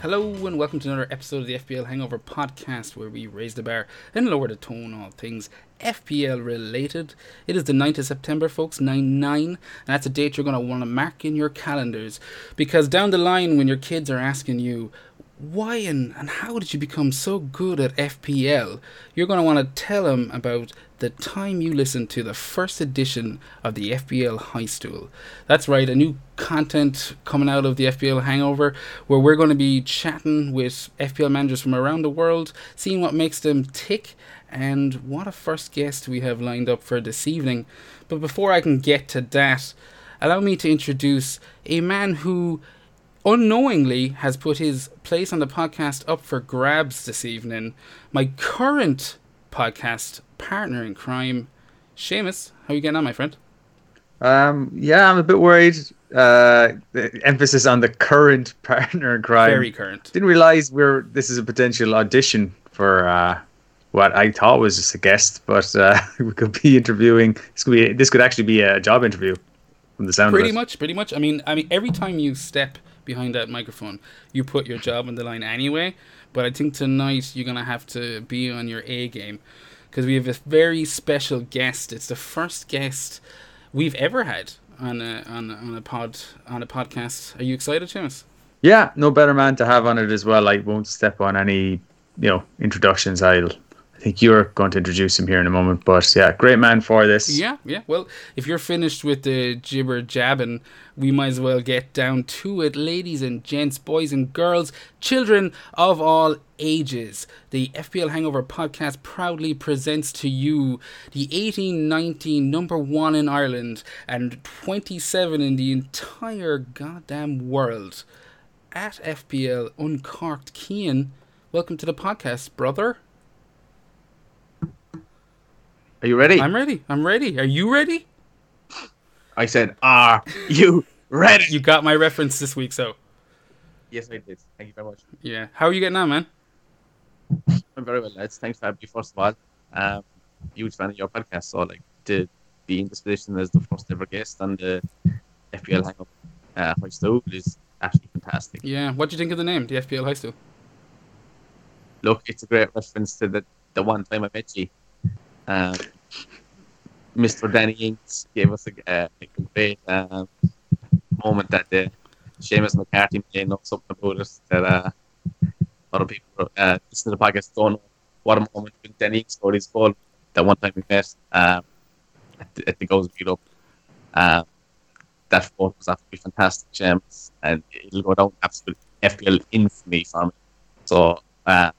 Hello and welcome to another episode of the FPL Hangover podcast where we raise the bar and lower the tone on all things FPL related. It is the 9th of September, folks, 9 9, and that's a date you're going to want to mark in your calendars because down the line, when your kids are asking you, why and, and how did you become so good at FPL? You're going to want to tell them about the time you listened to the first edition of the FPL High Stool. That's right, a new content coming out of the FPL Hangover where we're going to be chatting with FPL managers from around the world, seeing what makes them tick, and what a first guest we have lined up for this evening. But before I can get to that, allow me to introduce a man who unknowingly has put his place on the podcast up for grabs this evening. My current podcast partner in crime, Seamus. How are you getting on, my friend? Um, yeah, I'm a bit worried. Uh, the emphasis on the current partner in crime. Very current. Didn't realize we're this is a potential audition for uh, what I thought was just a guest, but uh, we could be interviewing. This could be this could actually be a job interview from the sound. Pretty of it. much, pretty much. I mean, I mean, every time you step behind that microphone, you put your job on the line anyway. But I think tonight you're gonna have to be on your A game because we have a very special guest. It's the first guest we've ever had on a on a, on a pod on a podcast. Are you excited, Seamus? Yeah, no better man to have on it as well. I won't step on any you know introductions. I'll. I think you're going to introduce him here in a moment, but yeah, great man for this. Yeah, yeah. Well, if you're finished with the gibber jabbing, we might as well get down to it, ladies and gents, boys and girls, children of all ages. The FPL Hangover podcast proudly presents to you the 1819 number one in Ireland and 27 in the entire goddamn world. At FPL Uncorked Kean, welcome to the podcast, brother. Are you ready? I'm ready. I'm ready. Are you ready? I said, "Are you ready?" You got my reference this week, so yes, I did. Thank you very much. yeah. How are you getting on, man? I'm very well, lads. Thanks for having me. First of all, um, huge fan of your podcast. So, like, to be in this position as the first ever guest on the FPL Hang Up uh, High Stool is absolutely fantastic. Yeah. What do you think of the name, the FPL High Stool? Look, it's a great reference to the the one time I met you. Um, Mr. Danny Ings gave us a, uh, a great um, moment that the Seamus McCarthy may know something about us that uh, of people uh, listen to the podcast don't know what a moment when Danny Ings scored his goal that one time we met um, at, the, at the Goals Beat Up. Um, that photo was absolutely fantastic, Seamus, and it'll go down absolute FPL infamy for me. So, uh,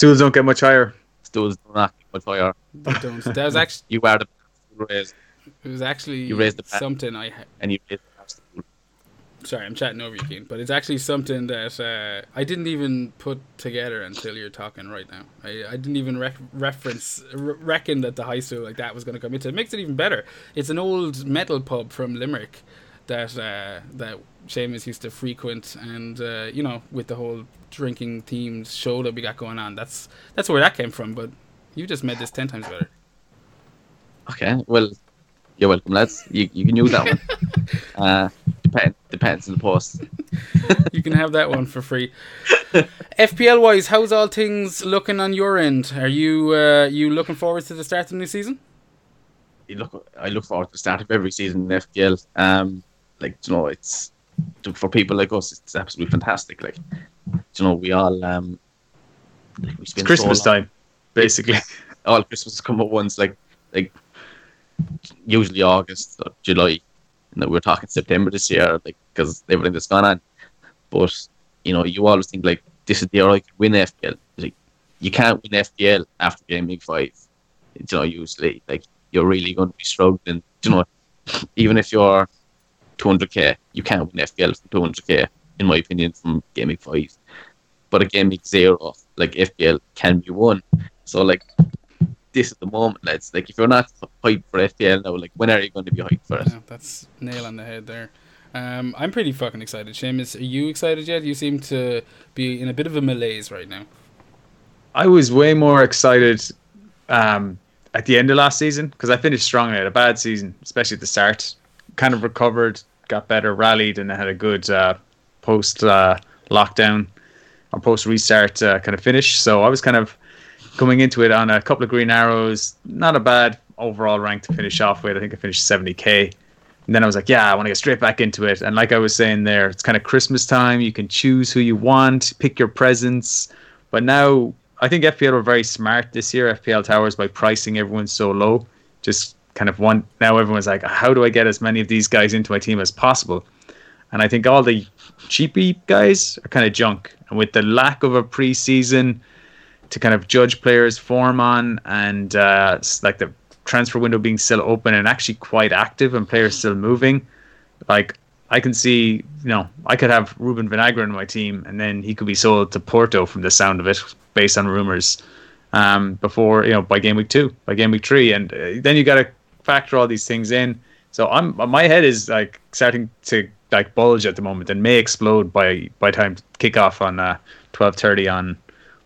don't get much higher. Stools do not get much higher. They don't. That was actually You are the raised it was actually You raised the something I. Ha- and you raised the Sorry, I'm chatting over you, Keen, but it's actually something that uh, I didn't even put together until you're talking right now. I, I didn't even rec- reference r- reckon that the high stool like that was going to come into. It makes it even better. It's an old metal pub from Limerick that uh, that Seamus used to frequent, and uh, you know, with the whole drinking themed show that we got going on, that's that's where that came from. But you just made this ten times better. Okay, well, you're welcome, lads. You, you can use that one. uh, depend, depends on the post. you can have that one for free. FPL wise, how's all things looking on your end? Are you uh, you looking forward to the start of the new season? You look, I look forward to the start of every season in FPL. Um, like you know, it's for people like us, it's absolutely fantastic. Like you know, we all um, like we It's spend Christmas so time, basically. All Christmas come at once. Like like usually August or July. You know, we we're talking September this year, like because everything that's gone on. But you know, you always think like this is the year I could win FPL. Like you can't win FPL after game week five. You know, usually like you're really going to be struggling. You know, even if you're 200k, you can't win FPL from 200k, in my opinion, from game week five. But a game week zero, like FPL, can be won. So like this is the moment, lads. Like if you're not hyped for FPL now, like when are you going to be hyped for it? Yeah, that's nail on the head there. Um, I'm pretty fucking excited. Seamus, are you excited yet? You seem to be in a bit of a malaise right now. I was way more excited um, at the end of last season because I finished strong. I had a bad season, especially at the start. Kind of recovered, got better, rallied, and had a good uh, post uh, lockdown or post restart uh, kind of finish. So I was kind of coming into it on a couple of green arrows. Not a bad overall rank to finish off with. I think I finished 70k. And then I was like, yeah, I want to get straight back into it. And like I was saying there, it's kind of Christmas time. You can choose who you want, pick your presents. But now I think FPL were very smart this year, FPL Towers, by pricing everyone so low. Just kind of one. Now everyone's like, how do I get as many of these guys into my team as possible? And I think all the cheapy guys are kind of junk. And with the lack of a preseason to kind of judge players' form on, and uh, like the transfer window being still open and actually quite active, and players still moving, like I can see, you know, I could have Ruben Vinagre in my team, and then he could be sold to Porto from the sound of it, based on rumors. Um, before you know, by game week two, by game week three, and uh, then you got to factor all these things in. So I'm my head is like starting to like bulge at the moment and may explode by by time kickoff on uh, twelve thirty on.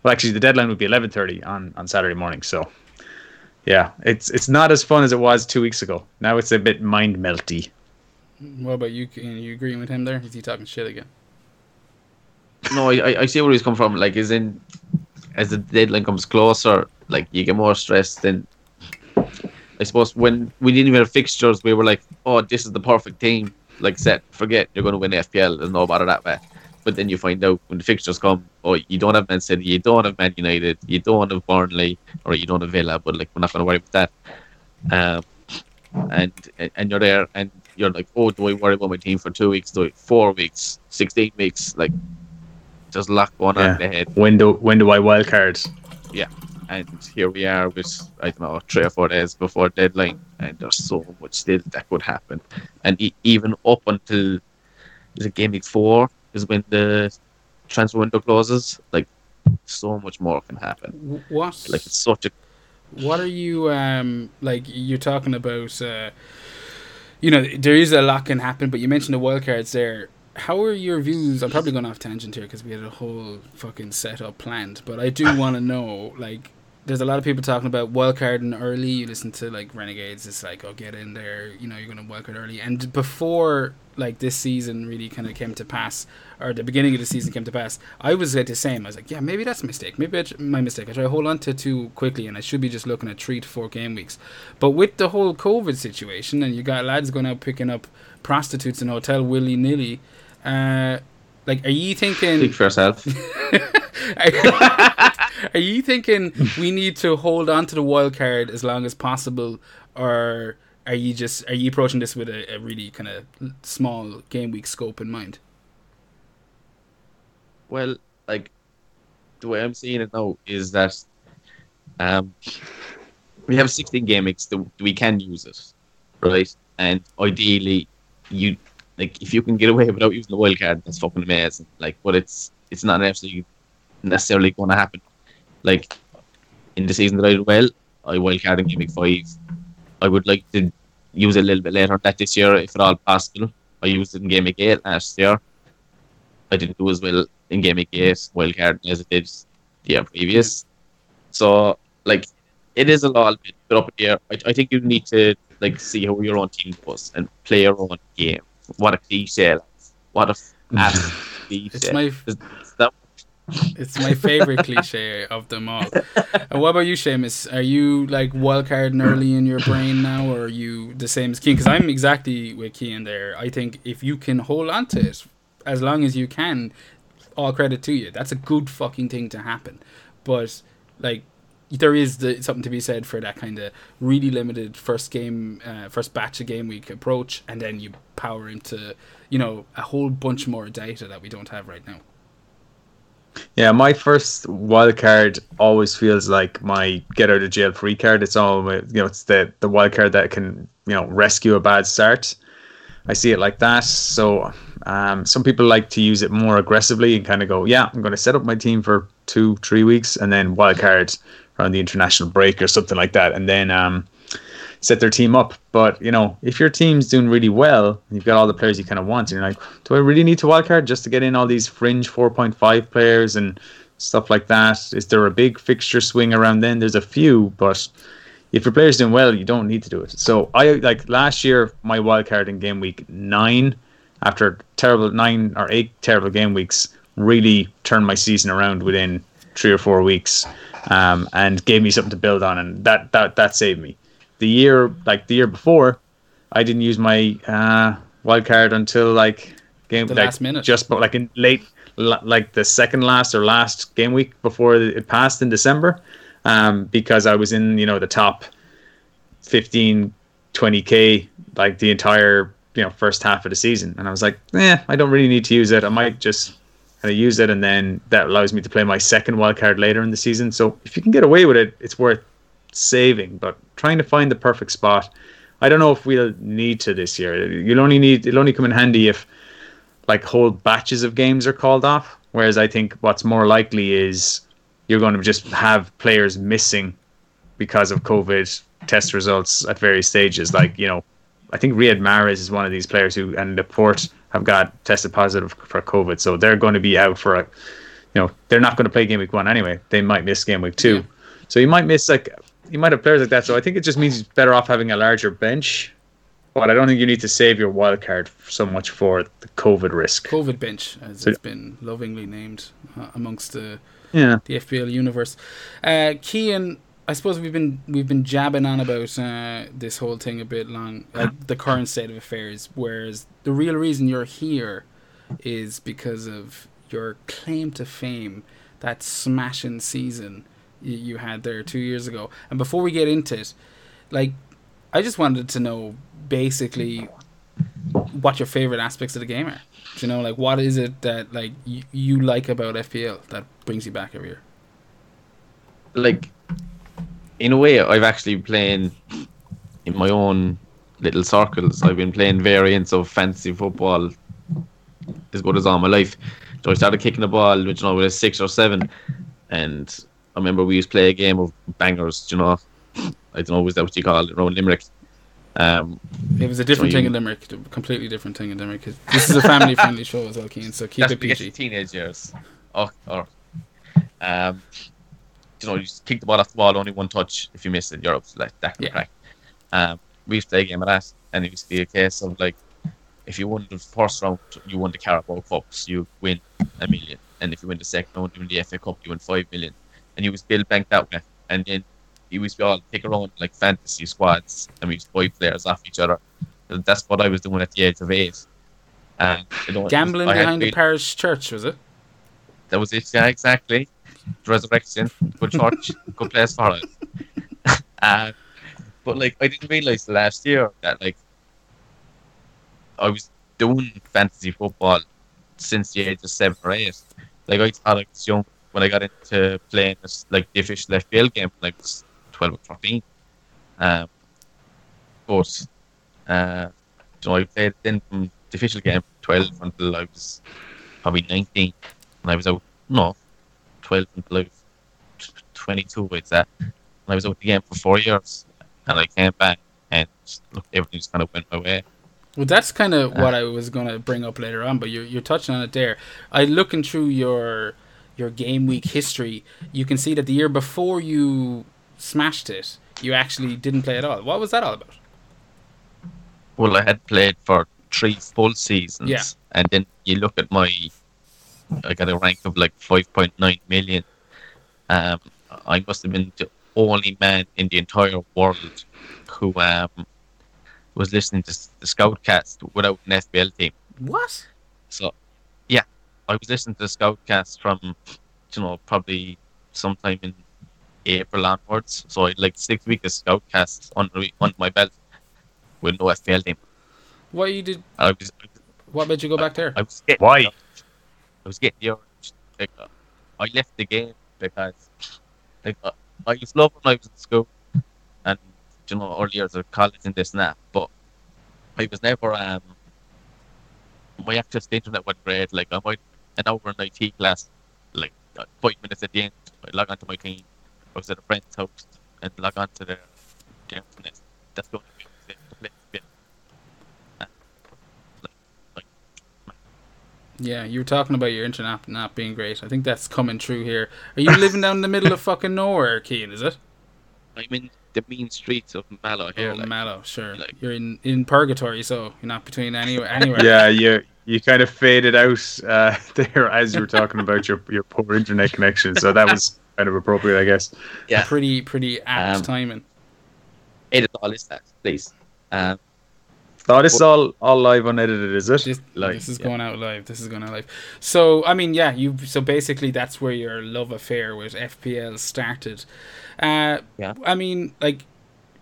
Well, actually, the deadline would be eleven thirty on on Saturday morning. So, yeah, it's it's not as fun as it was two weeks ago. Now it's a bit mind melty. What about you? Can you agreeing with him there? Is he talking shit again? No, I I see where he's come from. Like, is in as the deadline comes closer, like you get more stressed. Then I suppose when we didn't even have fixtures, we were like, oh, this is the perfect team. Like, set, forget you're going to win the FPL. There's no matter that way. But then you find out when the fixtures come, oh, you don't have Man City, you don't have Man United, you don't have Burnley, or you don't have Villa. But like, we're not going to worry about that. Um, and and you're there, and you're like, oh, do I worry about my team for two weeks, do I, four weeks, sixteen weeks? Like, just a lot going on in the head. When do when do I wildcard? Yeah, and here we are with I don't know three or four days before deadline, and there's so much still that could happen. And e- even up until is it game week four is when the transfer window closes. Like, so much more can happen. What? Like, it's such a What are you um like? You're talking about. Uh, you know, there is a lot can happen, but you mentioned the wildcards there how are your views? I'm probably going off tangent here because we had a whole fucking setup planned, but I do want to know, like, there's a lot of people talking about wildcarding early. You listen to like Renegades, it's like, oh, get in there, you know, you're going to wildcard early. And before like this season really kind of came to pass, or the beginning of the season came to pass, I was like the same. I was like, yeah, maybe that's a mistake. Maybe it's my mistake. I try to hold on to too quickly, and I should be just looking at three to four game weeks. But with the whole COVID situation, and you got lads going out picking up prostitutes in a hotel willy nilly uh, like, are you thinking? Speak for yourself. are, you thinking we need to hold on to the wild card as long as possible, or are you just are you approaching this with a, a really kind of small game week scope in mind? Well, like the way I'm seeing it now is that um, we have 16 game weeks that we can use it, right? And ideally, you like if you can get away without using the wild card, that's fucking amazing. Like, but it's it's not necessarily necessarily going to happen. Like in the season that I did well, I wild card in game five. I would like to use it a little bit later on that this year, if at all possible. I used it in game eight last year. I didn't do as well in game eight wild card as I did the year previous. So like it is a lot bit up in the air. I, I think you need to like see how your own team does and play your own game what a cliche. What a cliche. It's my. It's my favorite cliche of them all. And what about you, Seamus? Are you like wildcarding early in your brain now, or are you the same as Keane? Because I'm exactly with Keane there. I think if you can hold on to it as long as you can, all credit to you. That's a good fucking thing to happen. But like there is the, something to be said for that kind of really limited first game, uh, first batch of game week approach, and then you power into you know a whole bunch more data that we don't have right now. Yeah, my first wild card always feels like my get out of jail free card. It's all you know. It's the the wild card that can you know rescue a bad start. I see it like that. So um, some people like to use it more aggressively and kind of go, yeah, I'm going to set up my team for two, three weeks, and then wild cards around the international break or something like that, and then um, set their team up. But you know, if your team's doing really well, you've got all the players you kind of want, and you're like, do I really need to wildcard just to get in all these fringe 4.5 players and stuff like that? Is there a big fixture swing around then? There's a few, but if your player's doing well, you don't need to do it. So I like last year my wild card in game week nine, after terrible nine or eight terrible game weeks, really turned my season around within three or four weeks, um, and gave me something to build on, and that that that saved me. The year like the year before, I didn't use my uh, wild card until like game The like, last minute. just but like in late like the second last or last game week before it passed in December um, because I was in you know the top 15 20k like the entire you know first half of the season. And I was like eh I don't really need to use it. I might just kind of use it. And then that allows me to play my second wild card later in the season. So if you can get away with it it's worth saving but trying to find the perfect spot I don't know if we'll need to this year you'll only need it'll only come in handy if like whole batches of games are called off. Whereas I think what's more likely is you're going to just have players missing because of COVID test results at various stages. Like, you know, I think Riyad Mahrez is one of these players who and Laporte have got tested positive for COVID. So they're going to be out for a, you know, they're not going to play game week one anyway. They might miss game week two. So you might miss like, you might have players like that. So I think it just means it's better off having a larger bench. But I don't think you need to save your wild card so much for the COVID risk. COVID bench, as So- it's been lovingly named uh, amongst the Yeah. the FPL universe. Uh, Kean, I suppose we've been we've been jabbing on about uh, this whole thing a bit long, uh, the current state of affairs. Whereas the real reason you're here is because of your claim to fame, that smashing season you, had there two years ago. And before we get into it, like, I just wanted to know basically what your favorite aspects of the game are. Do you know, like, what is it that like you, you like about FPL that brings you back every year? like in a way I've actually playing in my own little circles. I've been playing variants of fantasy football as good as all my life. So I started kicking the ball, which you know, was six or seven, and I remember we used to play a game of bangers. You know, I don't know was that what you call it around Limerick. Um, It was a different So thing you- in Limerick, a completely different thing in Limerick. This is a family-friendly show as well, Keen. So keep it PG. teenage years. Oh, or um, you know, you just kick the ball off the ball, only one touch. If you miss it, you're up. Like that Yeah. crack. Um, we used to play a game of that, and it used to be a case of like, if you won the first round, you won the Carabao Cups, you win a million, and if you win the second round, you win the FA Cup, you win five million, and you was build bank that way, and then you used to be all take around like fantasy squads, and we used to buy players off each other. And that's what I was doing at the age of eight. And Gambling had behind the parish church, was it? that was it, yeah, exactly. Resurrection, good church, good place for it. uh, but like, I didn't realize last year that like I was doing fantasy football since the age of seven or eight. Like I thought I was young when I got into playing this, like the official FPL game like twelve or thirteen. Um, but uh, you know, I played then from the official game twelve until I was probably nineteen and I was out no, twelve until I was twenty-two. It's that, and I was out the game for four years, and I came back, and look, everything just kind of went my way. Well, that's kind of Uh. what I was going to bring up later on, but you're, you're touching on it there. I looking through your your game week history, you can see that the year before you smashed it, you actually didn't play at all. What was that all about? Well, I had played for three full seasons, Yeah. and then you look at my, I got a rank of like five point nine million. Um, I must have been the only man in the entire world who um was listening to the Scoutcast without an FPL team. What? So, I was listening to the Scoutcast from, you know, probably sometime in April onwards. So I had like six weeks of Scoutcast under, under my belt with no FPL team. What you did? I was, What made you go back there? I was getting, Why? I was getting the urge. Like, uh, I left the game because, like, uh, I used to love when I was in school, and you know, early years of college and this and that. But I was never um, my access to the internet wasn't great. Like, I might an hour in IT class, like uh, five minutes at the end, I log onto my team. I was at a friend's house and log on to their, their internet. That's the only way I was to play the game. Uh, like, like, Yeah, you were talking about your internet not being great. I think that's coming true here. Are you living down in the middle of fucking nowhere, Kean? Is it? I'm in the mean streets of Mallow here. oh, like, Mallow, sure. like- you're in in purgatory, so you're not between anywhere. Anywhere. yeah, you you kind of faded out uh, there as you were talking about your your poor internet connection. So that was kind of appropriate, I guess. Yeah. Pretty pretty apt Um, timing. edit all this please. Um, Oh, this is all all live unedited, is it? This, live, this is yeah. going out live. This is going out live. So I mean, yeah, you. So basically, that's where your love affair with FPL started. Uh, Yeah. I mean, like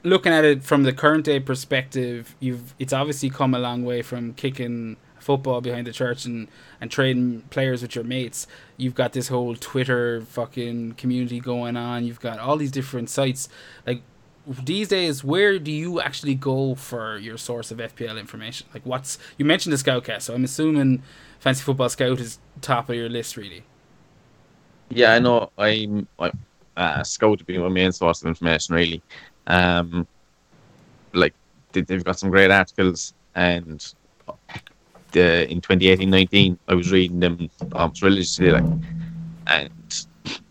looking at it from the current day perspective, you've it's obviously come a long way from kicking football behind the church and and trading players with your mates. You've got this whole Twitter fucking community going on. You've got all these different sites. Like these days, where do you actually go for your source of FPL information? Like, what's you mentioned the Scoutcast, so I'm assuming Fantasy Football Scout is top of your list, really. yeah, I know. I'm. I'm uh, Scout to be my main source of information, really. Um, like they've got some great articles, and the in 2018-19, I was reading them almost religiously, like, and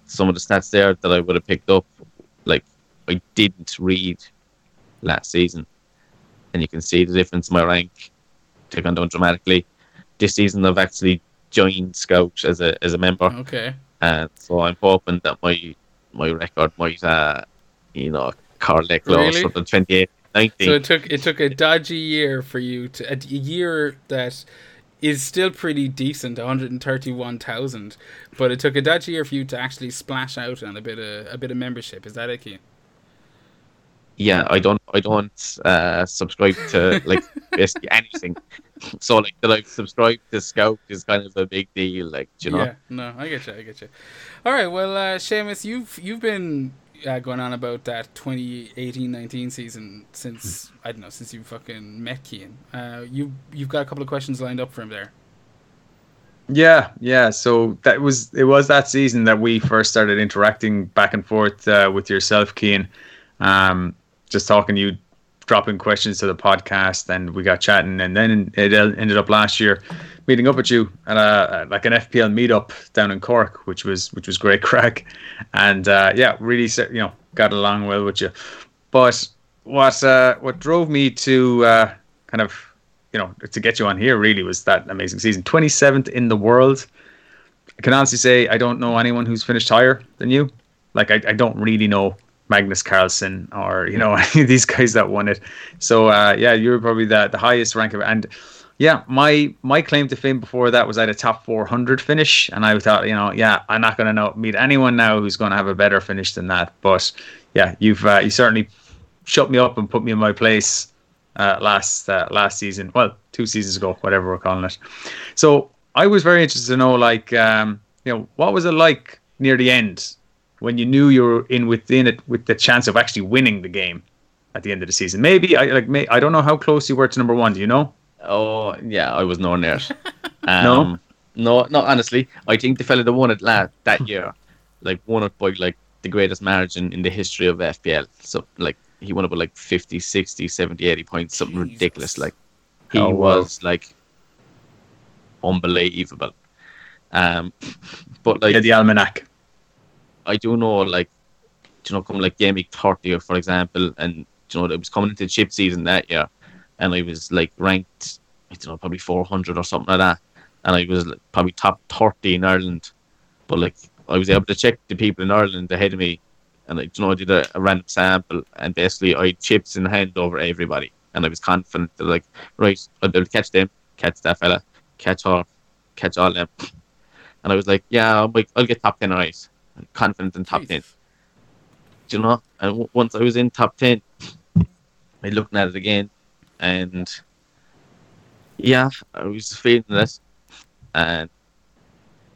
some of the stats there that I would have picked up, like I didn't read last season, and you can see the difference in my rank took on down dramatically. This season, I've actually joined Scout as a as a member. Okay. And so I'm hoping that my my record might, uh, you know, correlate close Really? with the 28 19. So it took it took a dodgy year for you to a, year that is still pretty decent, one hundred and thirty one thousand, but it took a dodgy year for you to actually splash out on a bit of a bit of membership. Is that it, Keane? yeah, I don't I don't uh, subscribe to like basically anything. So like to like subscribe to Scout is kind of a big deal, like you know. Yeah, no, I get you, I get you. All right, well, uh, Seamus, you've you've been uh, going on about that 2018-19 season since I don't know since you fucking met Keane. Uh, you you've got a couple of questions lined up for him there. Yeah, yeah. So that was it. Was that season that we first started interacting back and forth uh, with yourself, Keane? Um, just talking, you dropping questions to the podcast, and we got chatting, and then it ended up last year meeting up with you at a like an FPL meetup down in Cork, which was which was great crack, and uh, yeah, really you know got along well with you. But what uh, what drove me to uh, kind of you know to get you on here really was that amazing season, twenty seventh in the world. I can honestly say I don't know anyone who's finished higher than you. Like I, I don't really know Magnus Carlsen or you know these guys that won it. So uh, yeah, you're probably the the highest rank of and yeah, my my claim to fame before that was had a top 400 finish, and I thought, you know, yeah, I'm not going to meet anyone now who's going to have a better finish than that. But yeah, you've uh, you certainly shut me up and put me in my place uh, last uh, last season. Well, two seasons ago, whatever we're calling it. So I was very interested to know, like, um, you know, what was it like near the end when you knew you were in within it with the chance of actually winning the game at the end of the season? Maybe I like, may, I don't know how close you were to number one. Do you know? Oh yeah, I was nowhere near it. Um, No? no, no. Honestly, I think the fella that won it last that year, like won it by like the greatest margin in the history of FPL. So like he won it by like 50, 60, 70, 80 points, something Jesus. ridiculous. Like he Oh, wow. was like unbelievable. Um, but like Yeah, the almanac. I do know, like, you know, coming like game week 30, for example, and, you know, it was coming into the chip season that year, and I was like ranked, I don't know, probably 400 or something like that, and I was like, probably top 30 in Ireland, but like, I was able to check the people in Ireland ahead of me, and I, you know, I did a, a random sample, and basically I chips in hand over everybody, and I was confident that, like, right, I'll be able to catch them, catch that fella, catch her, catch all them. And I was like, yeah, like, I'll get top 10 alright. I'm confident in top 10 do you know? And w- once I was in top ten, I looked at it again, and yeah, I was feeling this, and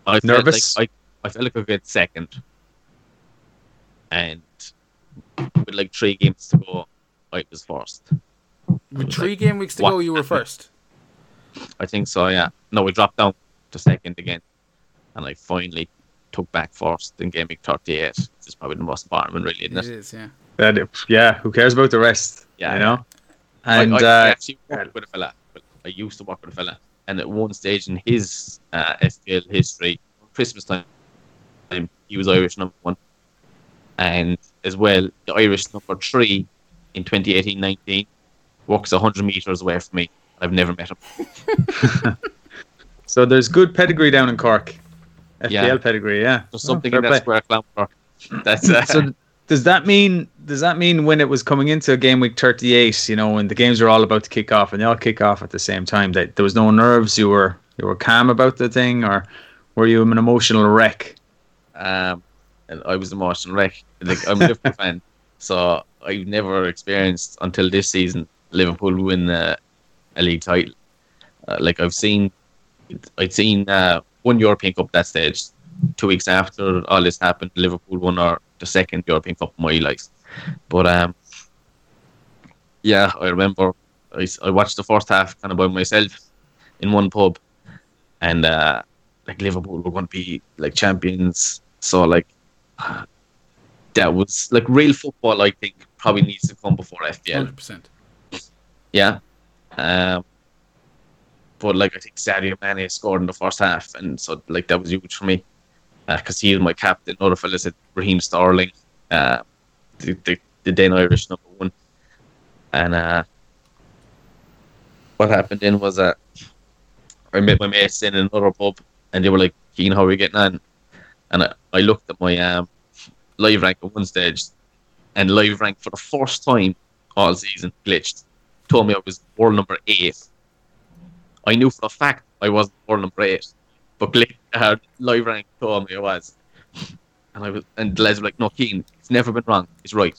I Nervous? Felt like I, I felt like I could get second, and with like three games to go, I was first. With was three like, game weeks to what go, you were first. I think so. Yeah. No, we dropped down to second again, and I finally took back first in game week thirty-eight. It's probably the most important one, really, isn't It it? is, yeah. That yeah, who cares about the rest? Yeah. you know. I- And I, I uh, actually worked with a fella. I used to work with a fella, and at one stage in his uh, FPL history, Christmas time, he was Irish number one, and as well, the Irish number three in 2018-19 walks 100 meters away from me. I've never met him. So there's good pedigree down in Cork. FPL Yeah. pedigree, yeah. There's Oh, something fair in that play. square clamp. That's uh, So does that mean does that mean when it was coming into game week 38, you know, when the games were all about to kick off and they all kick off at the same time, that there was no nerves, you were you were calm about the thing, or were you an emotional wreck? um, and I was emotional wreck. Like I'm a Liverpool fan, so I've never experienced until this season Liverpool win uh, a league title. Uh, like I've seen, I'd seen uh, one European Cup that stage. Two weeks after all this happened, Liverpool won our the second European Cup of my life. But um, yeah, I remember I, I watched the first half kind of by myself in one pub, and uh, like Liverpool were going to be like champions. So like that was like real football. I think probably needs to come before FPL. 100%. Yeah. Um, but like I think Sadio Mane scored in the first half, and so like that was huge for me because he was my captain. Other fellas said Raheem Sterling, uh, the, the the then Irish number one, and uh, what happened then was that I met my mates in another pub, and they were like, "Keen, how are we getting on?" And I, I looked at my um, live rank at one stage, and live rank for the first time all season glitched. Told me I was world number eight. I knew for a fact I wasn't world number eight, but gl- uh, live rank told me it was. And I was, and lads were like, "No, Keen, it's never been wrong. It's right."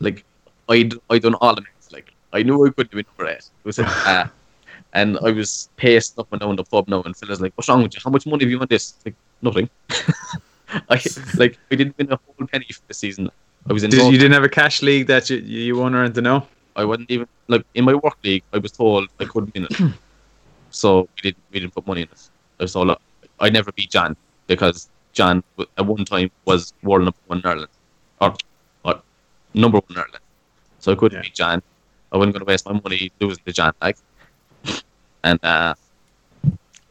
Like, I I done all the maths. Like, I knew I could do number eight. It was like, ah. And I was pacing up and down the pub now, and fellas like, "What's wrong with you? How much money have you on this?" Like, nothing. I like I didn't win a whole penny for the season. I was in. Did, you didn't have a cash league that you, you won or anything, no? I wasn't even like in my work league. I was told I couldn't win it, so we didn't we didn't put money in it. I was told uh, I never beat John because John at one time was world number one in Ireland or, or number one in Ireland, so I couldn't Yeah. beat John. I wasn't going to waste my money losing to John, like, and uh,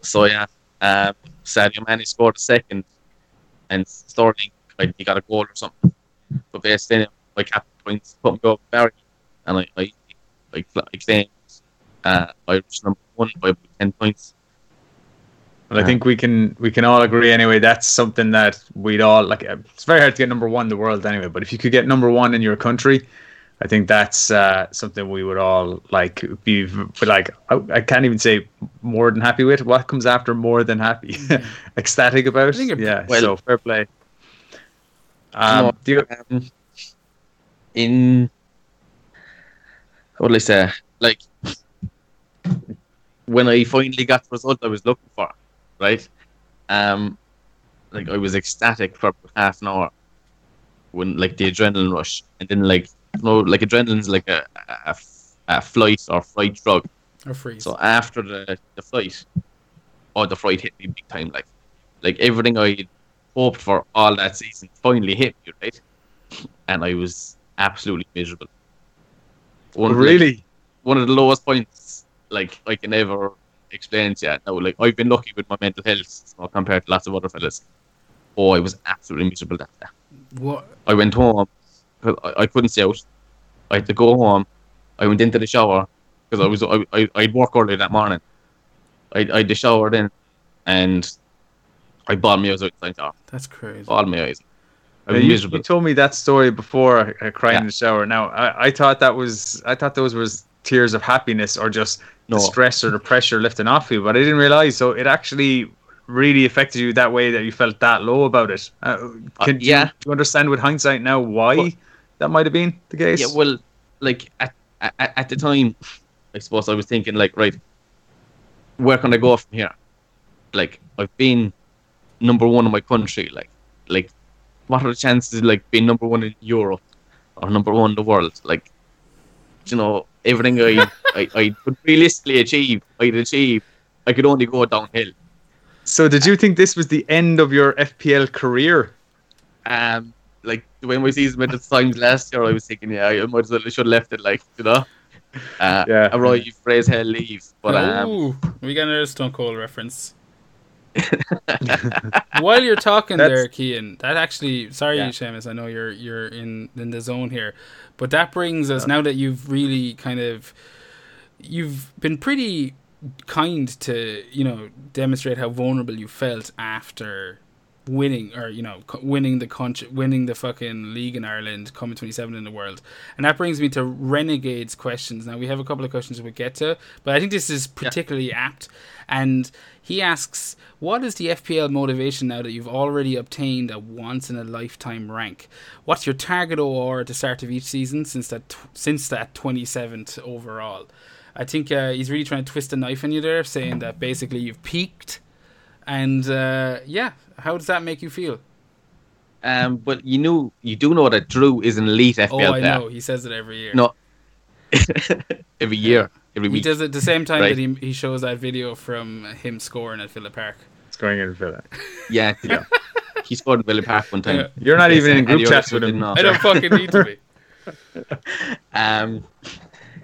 so yeah, um, Sadio Mane scored a second, and Sterling I, he got a goal or something. But basically, my captain points put me over Barry, and I I I, I claimed uh, Irish number one by ten points. Well, I think we can we can all agree anyway. That's something that we'd all like. It's very hard to get number one in the world anyway. But if you could get number one in your country, I think that's uh, something we would all like be like. I, I can't even say more than happy with. What comes after more than happy? Ecstatic about. Yeah. well- so fair play. Um, No, do you, um, in what will I say? Like when I finally got the result I was looking for, right? Um, like I was ecstatic for half an hour when like the adrenaline rush, and then like you know, like adrenaline's like a, a, a flight or fright drug. Or freeze. So after the, the flight, oh, the fright hit me big time. Like, like everything I hoped for all that season finally hit me, right? And I was absolutely miserable. One of the- really? one of the lowest points, like I can ever explain to you. Now, like I've been lucky with my mental health so compared to lots of other fellas. Oh, I was absolutely miserable that day. what? I went home. 'cause I, I couldn't stay out. I had to go home. I went into the shower because I was I, I I'd work early that morning. I I had the shower then, and I bawled my eyes out. Like, oh, That's crazy. bawled my eyes. I was you, miserable. you told me that story before, uh, crying Yeah. in the shower. Now, I, I thought that was, I thought those was tears of happiness or just No. the stress or the pressure lifting off you, but I didn't realize. So it actually really affected you that way that you felt that low about it. Uh, Uh, can, do yeah. you, do you understand with hindsight now why Well- that might have been the case? Yeah, well, like at, at at the time, I suppose I was thinking like, right, where can I go from here? Like I've been number one in my country. Like, like what are the chances of like being number one in Europe or number one in the world? Like, you know, everything I I, I could realistically achieve, I'd achieve. I could only go downhill. so did you think this was the end of your FPL career? Um, like the way my season went at times last year, I was thinking, yeah, I might as well I should have left it. Like, you know. Uh, Yeah. arrive, phrase hell, leave. But um, Ooh, we got another Stone Cold reference. While you're talking That's- there, Kean, that actually sorry, Yeah. Seamus, I know you're you're in in the zone here, but that brings us now that you've really kind of you've been pretty kind to you know demonstrate how vulnerable you felt after winning or you know winning the country winning the fucking league in Ireland coming 27 in the world. And that brings me to renegades questions. Now we have a couple of questions we get to but I think this is particularly apt. And he asks what is the FPL motivation now that you've already obtained a once in a lifetime rank? What's your target OR at the start of each season since that since that 27th overall? I think uh, he's really trying to twist a knife in you there saying that basically you've peaked and uh, yeah, how does that make you feel? Um, but you knew you do know that Drew is an elite FPL Oh, I player. know. He says it every year. No, every year, every week. he does it the same time Right. that he, he shows that video from him scoring at Villa Park. It's going in Villa. Yeah, Yeah. he scored in Villa Park one time. Yeah. You're not even in and group chats with him. did not. I don't fucking need to be. Um,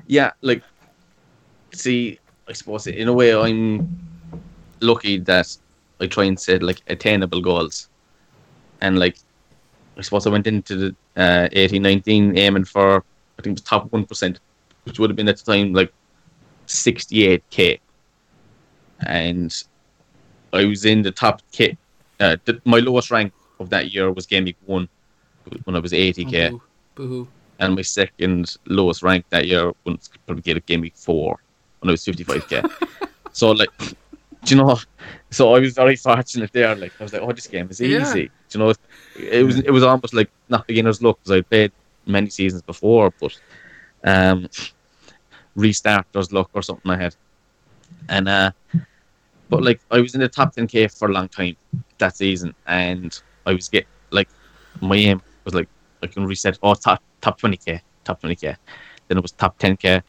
yeah, like, see, I suppose in a way I'm lucky that I try and set like attainable goals, and like, I suppose I went into the uh, 18, 19 aiming for I think it was top one percent, which would have been at the time like 68k, and I was in the top K. Uh, the, my lowest rank of that year was game week one, when I was 80k Oh, boo. Boo-hoo. and my second lowest rank that year was probably game week four when I was 55k. so like, do you know? So I was very fortunate there. Like I was like, oh, this game is easy. Yeah. Do you know? It was it was almost like not beginner's luck because I played many seasons before, but um, restarter's luck or something I had. And uh, but like I was in the top 10k for a long time that season, and I was get like my aim was like I can reset oh top top 20k, top 20k. Then it was top 10k.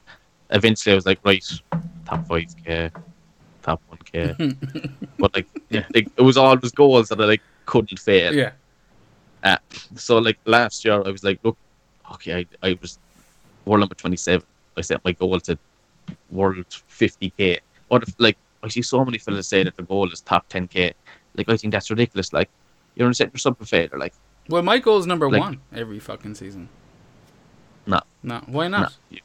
Eventually, I was like right, top 5k, top 1k. but like, Yeah. like it was always goals that I like couldn't fail. Yeah. Uh, so like last year, I was like, look, okay, I, I was world number 27. I set my goal to world 50k. What if like I see so many fellas say that the goal is top 10k? Like I think that's ridiculous. Like you're gonna set yourself a failure. Like Well, my goal is number Like- one every fucking season. No. No. Why not? you,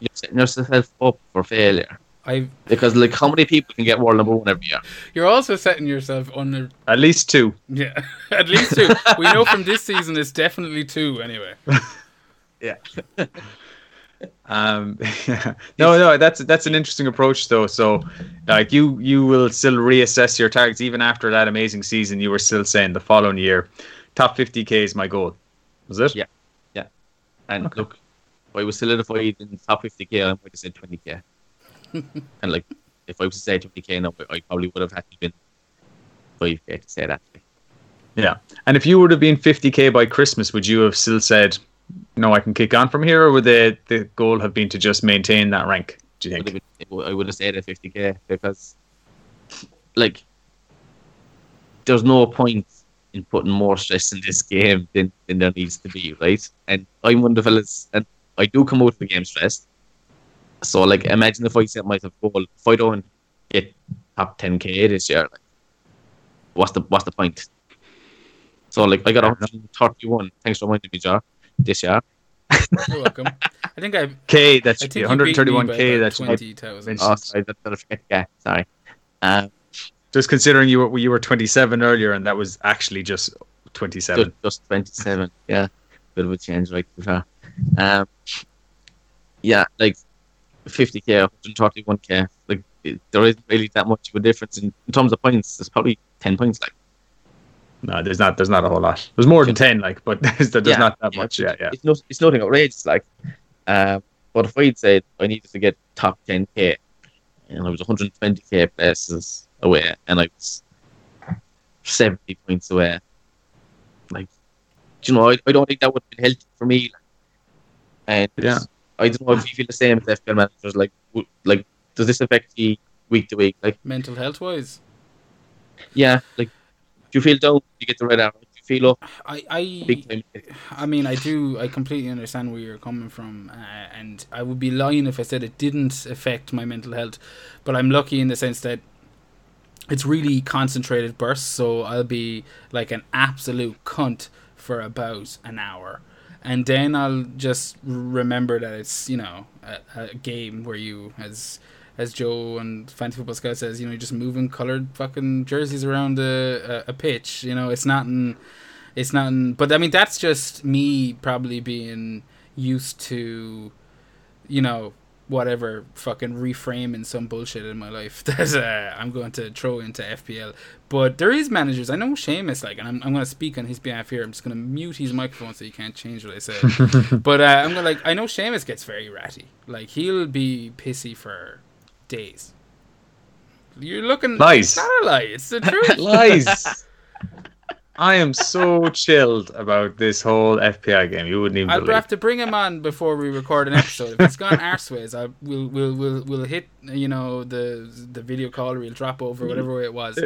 you're setting yourself up for failure. I. Because like how many people can get world number one every year? You're also setting yourself under. At least two. Yeah. At least two. we know from this season it's definitely two anyway. Yeah. Um, yeah. no, no, that's that's an interesting approach though. So, like you, you will still reassess your targets even after that amazing season. You were still saying the following year, top 50k is my goal. Was it? Yeah. Yeah and look, if I was solidified in top 50k, I might have said 20k. And like, if I was to say 20k now, I probably would have had to been 5k to say that. Yeah. And if you would have been 50k by Christmas, would you have still said, "No, I can kick on from here," or would the the goal have been to just maintain that rank? Do you think? I would have said at 50k because, like, there's no point in putting more stress in this game than, than there needs to be, right? And I'm one of the fellas, and I do come out of the game stressed. So, like, imagine if I set myself a goal, if I don't get top 10k this year, like, what's the what's the point? So, like, I got 131. Thanks for reminding me, Jar. This year, You're welcome. I think I. K, that I should be think you beat me by 131k. about That should be, twenty thousand. It's oh, sorry, that, that Yeah, sorry. Um, just considering you were you were 27 earlier, and that was actually just 27. Just, just 27. Yeah. Bit of a change, right? to. Um, yeah, like 50k, 131k. Like, it, there isn't really that much of a difference in, in terms of points. There's probably 10 points. Like, No, there's not. There's not a whole lot. There's more than 10, like, but there's, there's Yeah, not that yeah. much. Yeah, yeah. it's, no, it's nothing outrageous. Like, um, but if I'd said I needed to get top 10k and I was 120k places away and I was 70 points away, like, you know, I, I don't think that would have been healthy for me. And Yeah. I don't know if you feel the same as FPL managers. Like, like, does this affect you week to week? Like, Mental health wise, yeah, like, do you feel down? You get the red arrow. Do you feel up I I big time? I mean, I do. I completely understand where you're coming from, uh, and I would be lying if I said it didn't affect my mental health. But I'm lucky in the sense that it's really concentrated bursts. So I'll be like an absolute cunt for about an hour, and then I'll just remember that it's you know a, a game where you as as Joe and Fantasy Football Scout says, you know, you're just moving colored fucking jerseys around a, a, a pitch. You know, it's not in, it's not in, but I mean, that's just me probably being used to, you know, whatever fucking reframing some bullshit in my life that uh, I'm going to throw into FPL. But there is managers. I know Seamus, like, and I'm, I'm going to speak on his behalf here. I'm just going to mute his microphone so he can't change what I say. but uh, I'm going to, like, I know Seamus gets very ratty. Like, he'll be pissy for days. You're looking. Lies. It's not a lie. It's the truth. Lies. I am so chilled about this whole FPL game. You wouldn't even I'll believe. have to bring him on before we record an episode. If it's gone arseways, I will will will will hit you know the the video call or he'll drop over whatever way it was,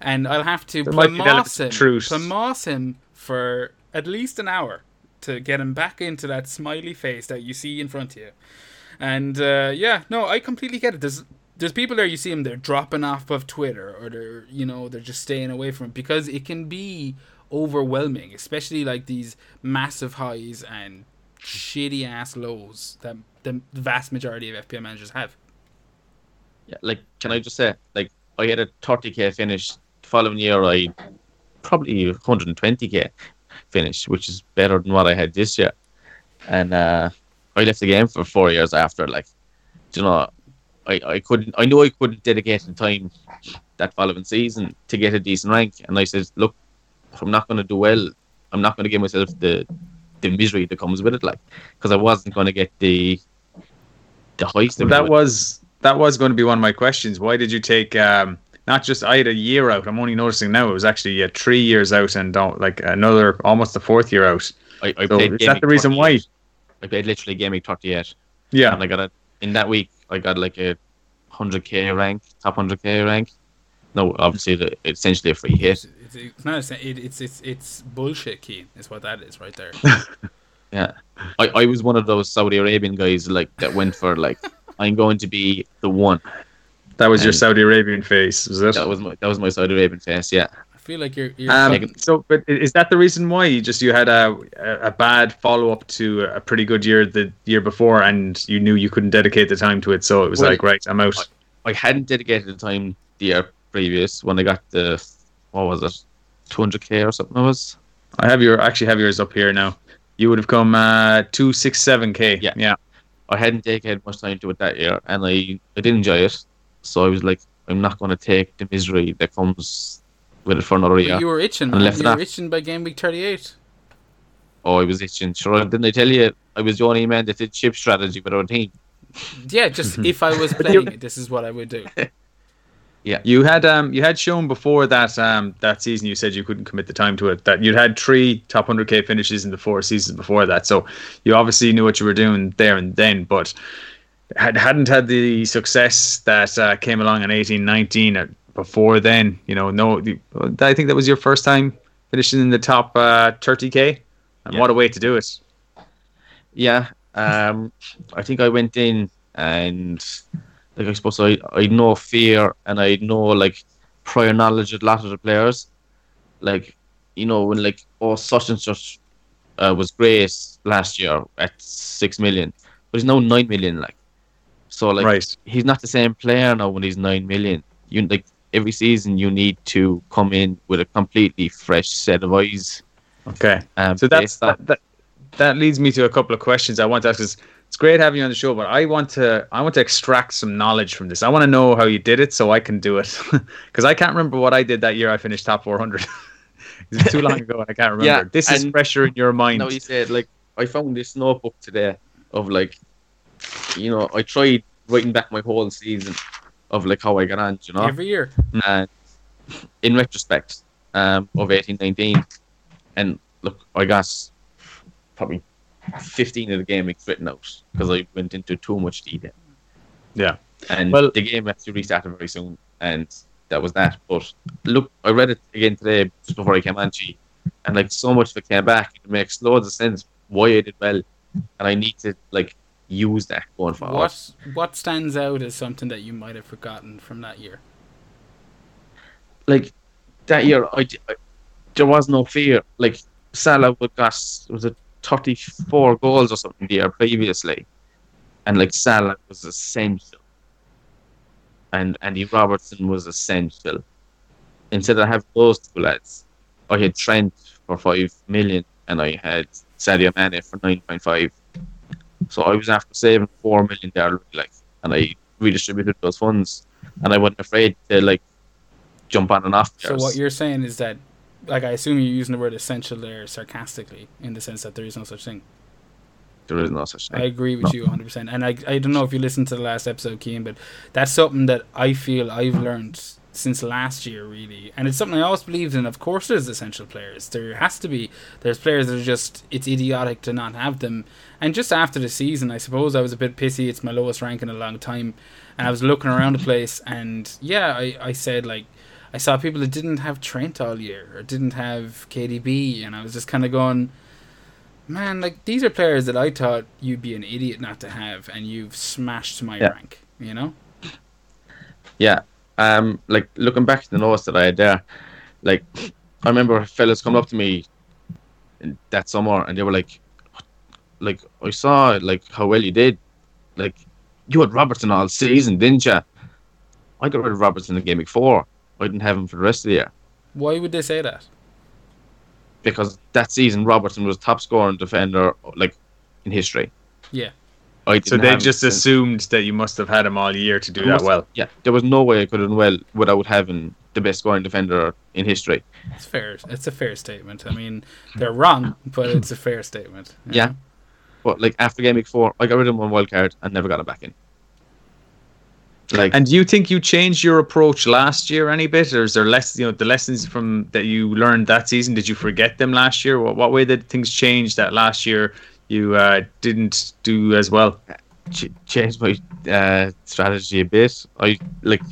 and I'll have to There might be plamass elements him, him for at least an hour to get him back into that smiley face that you see in front of you. And uh, yeah, no, I completely get it. There's there's people there you see them they're dropping off of Twitter or they're you know they're just staying away from it because it can be overwhelming, especially like these massive highs and shitty ass lows that the vast majority of FPL managers have. Yeah, like can I just say, like I had a 30k finish. The following year, I probably 120k finish, which is better than what I had this year. And uh, I left the game for four years after. Like, you know, I, I couldn't. I knew I couldn't dedicate the time that following season to get a decent rank. And I said, look, if I'm not going to do well, I'm not going to give myself the the misery that comes with it. Like, because I wasn't going to get the the heist. Well, that was that was going to be one of my questions. Why did you take um, not just I had a year out? I'm only noticing now it was actually yeah, three years out and don't like another almost the fourth year out. I, I So is that the reason why? 38. I played literally Gaming 38. Yeah, And I got it in that week, I got like a 100k rank, top 100k rank. No, obviously, the, essentially a free hit. It's, it's, it's not. A, it's it's it's bullshit, Keen. Is what that is right there. Yeah. I, I was one of those Saudi Arabian guys like that went for like, I'm going to be the one. that was your Saudi Arabian face, was it? That was my that was my Saudi Arabian face. Yeah. I feel like you're. you're Um, fucking- so, but is that the reason why you just you had a a a bad follow up to a pretty good year the year before, and you knew you couldn't dedicate the time to it, so it was Well, like, right, I'm out. I hadn't dedicated the time the year previous when I got the what was it, 200k or something. It was. I have your actually have yours up here now. You would have come uh, two six seven k. Yeah. yeah. I hadn't dedicated much time to it that year, and I I did enjoy it. So I was like, I'm not going to take the misery that comes with it for another year. You were itching, And left You were itching by game week 38. Oh, I was itching. Sure, didn't I tell you I was the only man that did chip strategy with our team? Yeah, just if I was playing it, this is what I would do. Yeah, you had um you had shown before that um that season you said you couldn't commit the time to it that you'd had three top hundred k finishes in the four seasons before that so you obviously knew what you were doing there and then but had hadn't had the success that uh, came along in eighteen nineteen uh, before then you know no I think that was your first time finishing in the top uh, thirty k and Yeah. what a way to do it Yeah. Um, I think I went in and like I suppose I I had no fear and I had no like prior knowledge of a lot of the players. Like you know when like oh such and such uh, was great last year at six million, but he's now nine million. Like so like right he's not the same player now when he's nine million. You like every season you need to come in with a completely fresh set of eyes. okay Um, So that's on- that, that, that leads me to a couple of questions I want to ask. 'cause It's great having you on the show, but I want to I want to extract some knowledge from this. I want to know how you did it so I can do it because I can't remember what I did that year. I finished top 400. it's too long ago and I can't remember. Yeah, this is pressure in your mind. No, you said like I found this notebook today of like, you know, I tried writing back my whole season of like how I got on, you know, Every year. and in retrospect, um, of eighteen nineteen, and look, I got probably fifteen of the game weeks written out because I went into too much detail. Yeah. and Well- the game actually restarted very soon, and that was that. But look, I read it again today just before I came on, G, and like so much of it came back. It makes loads of sense why I did well, and I need to like use that going forward. What what stands out as something that you might have forgotten from that year? like that year, I, I there was no fear. Like Salah would got was it thirty four goals or something the year previously, and like Salah was essential, and Andy Robertson was essential. Instead I have those two lads, I had Trent for five million, and I had Sadio Mane for nine point five. So I was after saving four million there, like, and I redistributed those funds, and I wasn't afraid to like jump on and off. So what you're saying is that, like, I assume you're using the word essential there sarcastically, in the sense that there is no such thing. there is no such thing. I agree with you 100. percent And I I don't know if you listened to the last episode, Keen, but that's something that I feel I've learned since last year, really. And it's something I always believed in. Of course, there's essential players. There has to be. There's players that are just it's idiotic to not have them. And just after the season, I suppose I was a bit pissy. It's my lowest rank in a long time, and I was looking around the place, and yeah, I I said like. I saw people that didn't have Trent all year or didn't have KDB, and I was just kind of going, man, like these are players that I thought you'd be an idiot not to have, and you've smashed my Yeah. rank. You know? Yeah. Um, like looking back to the notes that I had there, like I remember fellas coming up to me in that summer and they were like, like I saw like how well you did, like you had Robertson all season, didn't you? I got rid of Robertson in the game four. I didn't have him for the rest of the year Why would they say that? because that season Robertson was top scoring defender like in history. Yeah. I So didn't they have just since- assumed that you must have had him all year to do I that must- well. Yeah, there was no way I could have done well without having the best scoring defender in history. It's fair. It's a fair statement. I mean, they're wrong, but it's a fair statement. you Yeah. But like after game week four, I got rid of him on wild card and never got him back in. Like And do you think you changed your approach last year any bit, or is there less? You know, the lessons from that you learned that season. Did you forget them last year? What, what way did things change that last year you uh, didn't do as well? ch- changed my uh, strategy a bit. I like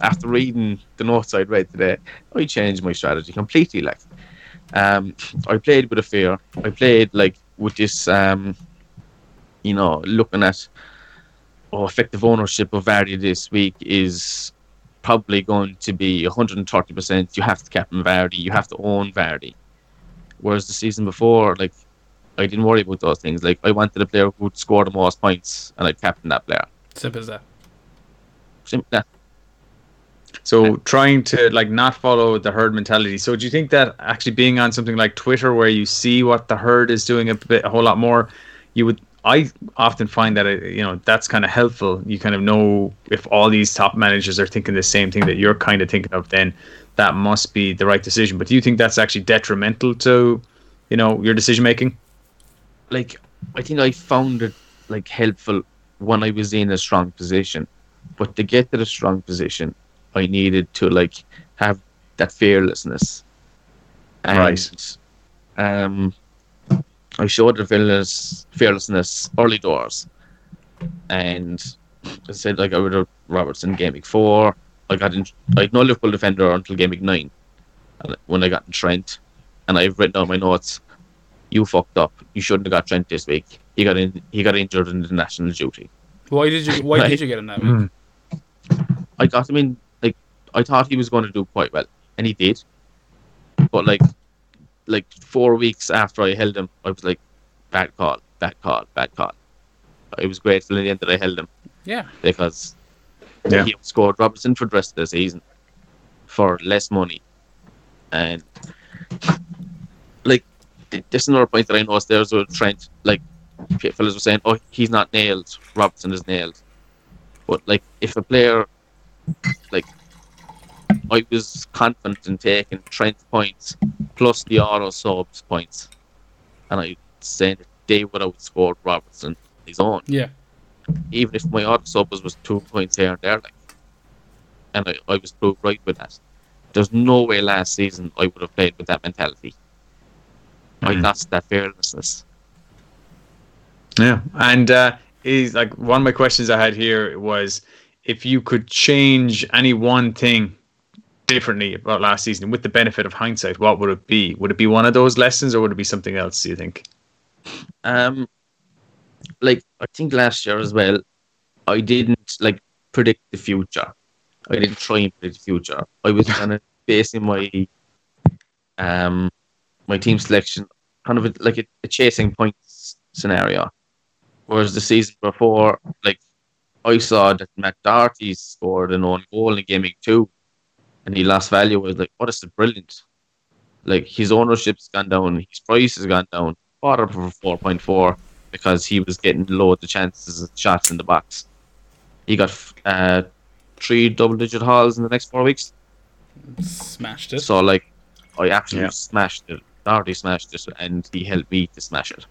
after reading the notes I'd read today, I changed my strategy completely. Like, um, I played with a fear. I played like with this, um, you know, looking at oh, effective ownership of Vardy this week is probably going to be 130%. You have to captain Vardy. You have to own Vardy. Whereas the season before, like I didn't worry about those things. Like I wanted a player who would score the most points, and I'd captain that player. Simple as that. Simple. that. So trying to like not follow the herd mentality. So do you think that actually being on something like Twitter, where you see what the herd is doing a bit, a whole lot more, you would. I often find that uh, you know that's kind of helpful. You kind of know if all these top managers are thinking the same thing that you're kind of thinking of, then that must be the right decision. But do you think that's actually detrimental to, you know, your decision making? Like I think I found it like helpful when I was in a strong position, but to get to the strong position, I needed to like have that fearlessness. And, Right. Um, I showed the fearless, fearlessness early doors, and I said like I would have Robertson game week four. I got in, I had no Liverpool defender until game week nine, when I got in Trent, and I've written down my notes. You fucked up. You shouldn't have got Trent this week. He got in. He got injured in the national duty. Why did you? Why Right. did you get him that hmm. week? I got him in. Like I thought he was going to do quite well, and he did. But like, like four weeks after I held him, I was like, bad call, bad call, bad call. I was grateful in the end that I held him Yeah. because Yeah. he scored Robertson for the rest of the season for less money, and is another point that I noticed. There's a trend. Like fellas were saying, oh, he's not nailed. Robertson is nailed. But like, if a player, like, I was confident in taking Trent points plus the auto subs points, and I saying that they would have scored Robertson on his own Yeah. even if my auto sub was, was two points here and there, like, and I, I was proved right with that. There's no way last season I would have played with that mentality. I Mhm. lost that fearlessness. Yeah, and uh, is like one of my questions I had here was if you could change any one thing differently about last season with the benefit of hindsight, what would it be? Would it be one of those lessons, or would it be something else? Do you think? Um, like I think last year as well, I didn't like predict the future. I didn't try and predict the future. I was kind of basing my um my team selection kind of a, like a, a chasing points scenario. Whereas the season before, like I saw that Matt Doherty scored an own goal in game week two, and he lost value. I was like, "What is it? Brilliant!" Like his ownership's gone down, his price has gone down. Bought for four point four because he was getting loads of chances of shots in the box. He got uh, three double-digit hauls in the next four weeks. Smashed it. So like, I absolutely Yeah. smashed it. Doherty smashed it, and he helped me to smash it.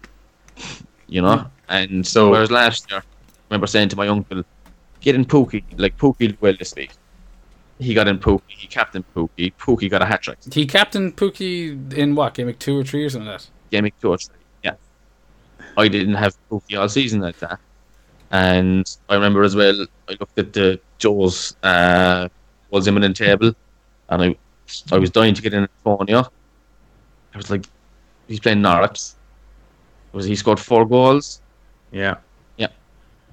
You know, and So- so whereas last year, I remember saying to my uncle, "Get in Pukki, like Pukki did well this week." He got in Pukki, he captained Pukki, Pukki got a hat trick. He captained Pukki in what game? Week two or three or something like that. Game two or three, yeah. I didn't have Pukki all season like that, and I remember as well. I looked at the Joe's uh, was imminent table, and I I was dying to get in Antonio. I was like, he's playing Norwich. Was he scored four goals? Yeah.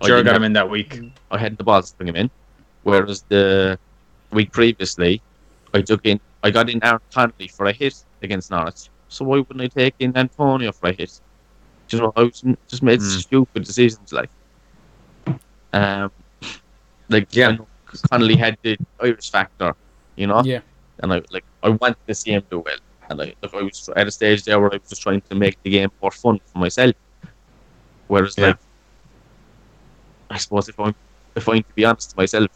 I Sure didn't got have- him in that week. I had the balls to bring him in. Whereas the week previously, I took in, I got in Aaron Connolly for a hit against Norwich. So why wouldn't I take in Antonio for a hit? Do you know, I was just made Mm. stupid decisions like. Um, like Yeah. I know Connolly had the Irish factor, you know, Yeah. and I like I wanted to see him do well, and I like I was at a stage there where I was just trying to make the game more fun for myself. Whereas Yeah. like, I suppose if I'm if I'm to be honest to myself,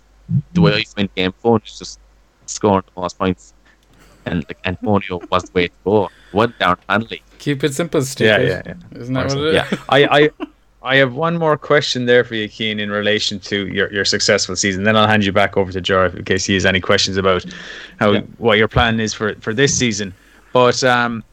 the way I find the game fun is just scoring the most points, and like Antonio was the way to go. What Darren Hanley? Keep it simple, Steve. Yeah, yeah, yeah. Isn't that what it is? Yeah. I, I I have one more question there for you, Keen, in relation to your, your successful season. Then I'll hand you back over to Jar in case he has any questions about how Yeah. what your plan is for, for this season. But um,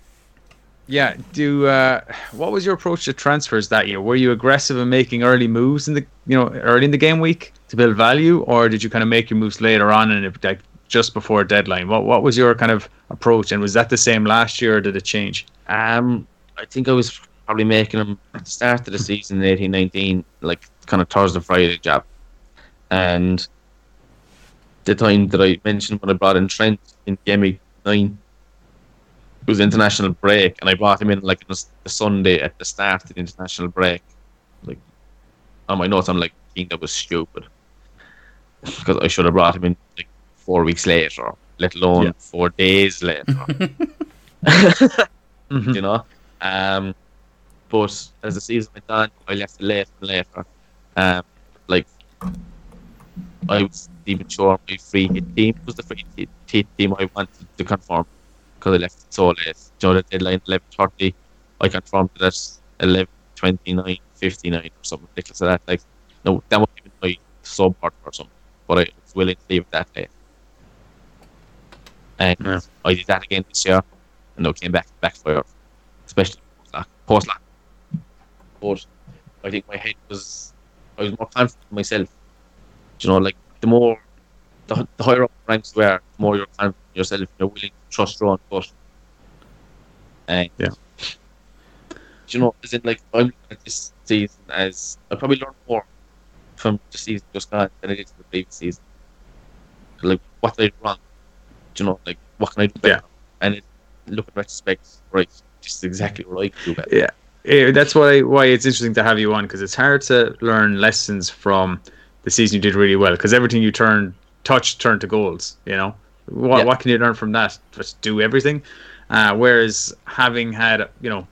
yeah, do uh, what was your approach to transfers that year? Were you aggressive in making early moves in the you know early in the game week to build value, or did you kind of make your moves later on and it, like just before deadline? What what was your kind of approach, and was that the same last year, or did it change? Um, I think I was probably making them at the start of the season in eighteen nineteen, like kind of Thursday Friday job, and the time that I mentioned when I brought in Trent in game week nine. It was international break, and I brought him in like on the the Sunday at the start of the international break. Like on my notes, I'm like, I think that was stupid because I should have brought him in like four weeks later, let alone Yeah. four days later. Mhm. you know. Um, but as the season went on, I left it later and later. Um, like I was even sure my free hit team was the free hit hit team I wanted to confirm because I left it so late. You know, the deadline eleven thirty. I confirmed it at eleven twenty nine fifty nine or something ridiculous like that. Like, no, that would have been my sub or something. But I was willing to leave it that late. And Yeah. I did that again this year, and I came back backfire, especially post lock. Post lock. But I think my head was, I was more confident in myself. Do you know, like the more, the, the higher up ranks were, the more you're confident in yourself. You're willing trust your own gut. And Yeah. do you know, as in like I'm looking at this season as I probably learned more from the season just gone than I did from the previous season. Like what did I do wrong? Do you know, like what can I do better? And it, look in retrospect, right, this is exactly what I could do better. Yeah, Eh, that's why why it's interesting to have you on because it's hard to learn lessons from the season you did really well because everything you turn touch turned to goals. You know, what Yeah. what can you learn from that? Just do everything. Uh, whereas having had you know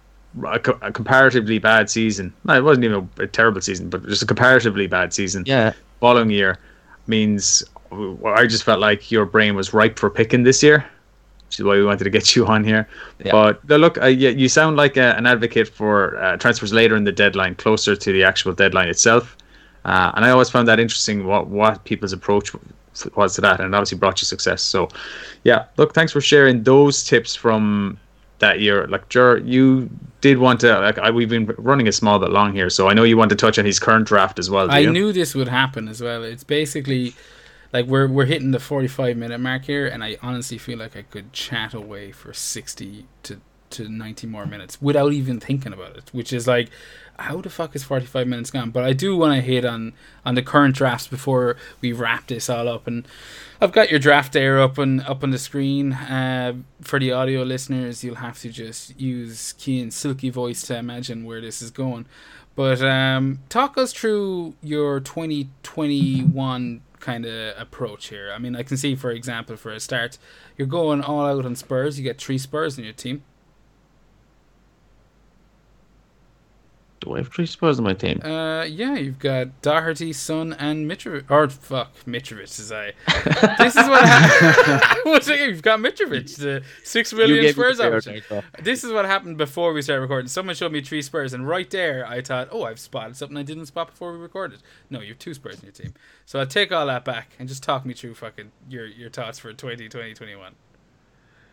a, co- a comparatively bad season, no, it wasn't even a, terrible season, but just a comparatively bad season Yeah, following year means I just felt like your brain was ripe for picking this year, which is why we wanted to get you on here. Yeah. But look, uh, you, you sound like a, an advocate for uh, transfers later in the deadline, closer to the actual deadline itself. Uh, and I always found that interesting what what people's approach was to that, and obviously brought you success. So, yeah, look, thanks for sharing those tips from that year. Like, Jer, you did want to like I, we've been running a small bit long here, so I know you want to touch on his current draft as well. I you? knew this would happen as well. It's basically like we're we're hitting the 45 minute mark here and I honestly feel like I could chat away for 60 to to 90 more minutes without even thinking about it, which is like how the fuck is 45 minutes gone? But I do want to hit on on the current drafts before we wrap this all up. And I've got your draft there up and up on the screen. Uh, for the audio listeners, you'll have to just use Keane's silky voice to imagine where this is going. But um, talk us through your 2021 kind of approach here. I mean, I can see, for example, for a start, you're going all out on Spurs. You get three Spurs in your team. Do I have three Spurs on my team? Uh, yeah, you've got Doherty, Son, and Mitrovic. Or fuck, Mitrovic is I. this is what happened. you've got Mitrovic, the six million Spurs. This is what happened before we started recording. Someone showed me three Spurs, and right there, I thought, oh, I've spotted something I didn't spot before we recorded. No, you have two Spurs in your team. So I'll take all that back and just talk me through fucking your your thoughts for 20, 2021.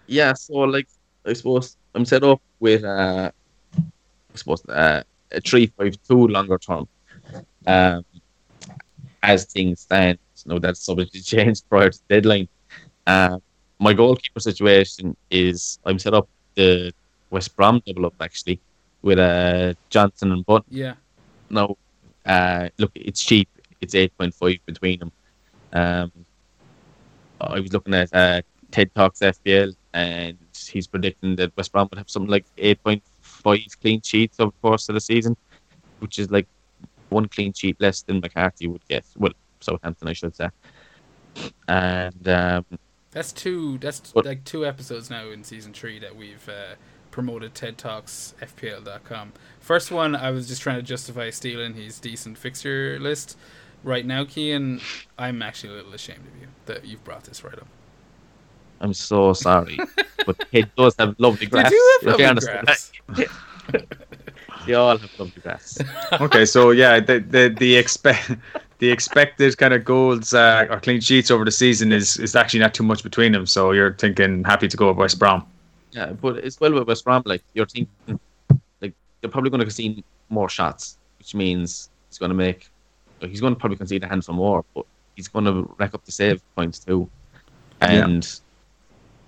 Yeah, so like I suppose I'm set up with uh, I suppose uh a three five two longer term. Um, as things stand, no, that's subject to change prior to the deadline. Uh, my goalkeeper situation is I'm set up the West Brom double up actually with uh, Johnstone and Butt. Yeah. No, uh, look, it's cheap. It's eight point five between them. Um, I was looking at uh, TED Talks FPL, and he's predicting that West Brom would have something like eight point five clean sheets over the course of the season, which is like one clean sheet less than McCarthy would get. Well, Southampton, I should say. And um, that's two. That's but, like two episodes now in season three that we've uh, promoted TED Talks FPL.com. First one, I was just trying to justify stealing his decent fixture list. Right now, Kean, I'm actually a little ashamed of you that you've brought this right up. I'm so sorry, but it does have lovely grass. They do have lovely grass. they all have lovely grass. okay, so yeah, the the the expect the expected kind of goals uh, or clean sheets over the season is is actually not too much between them. So you're thinking happy to go with West Brom. Yeah, but it's well with West Brom. Like you're thinking, like they're probably going to concede more shots, which means he's going to make. He's going to probably concede a handful more, but he's going to rack up the save points too, and.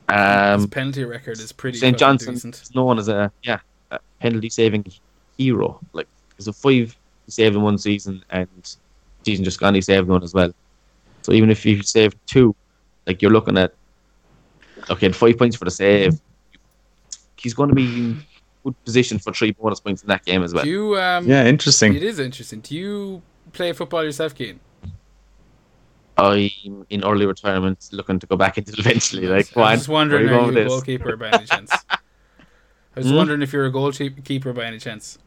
Yeah um, His penalty record is pretty. St. Johnstone is known as a yeah a penalty saving hero. Like there's a five he saved in one season, and season just gone he saved one as well. So even if you save two, like you're looking at okay, five points for the save. He's going to be in good position for three bonus points in that game as well. Do you, um, yeah, interesting. It is interesting. Do you play football yourself, Keane? I'm in early retirement, looking to go back into it eventually. Like, I was just wondering, are you a goalkeeper by any chance? I was mm? wondering if you're a goalkeeper by any chance.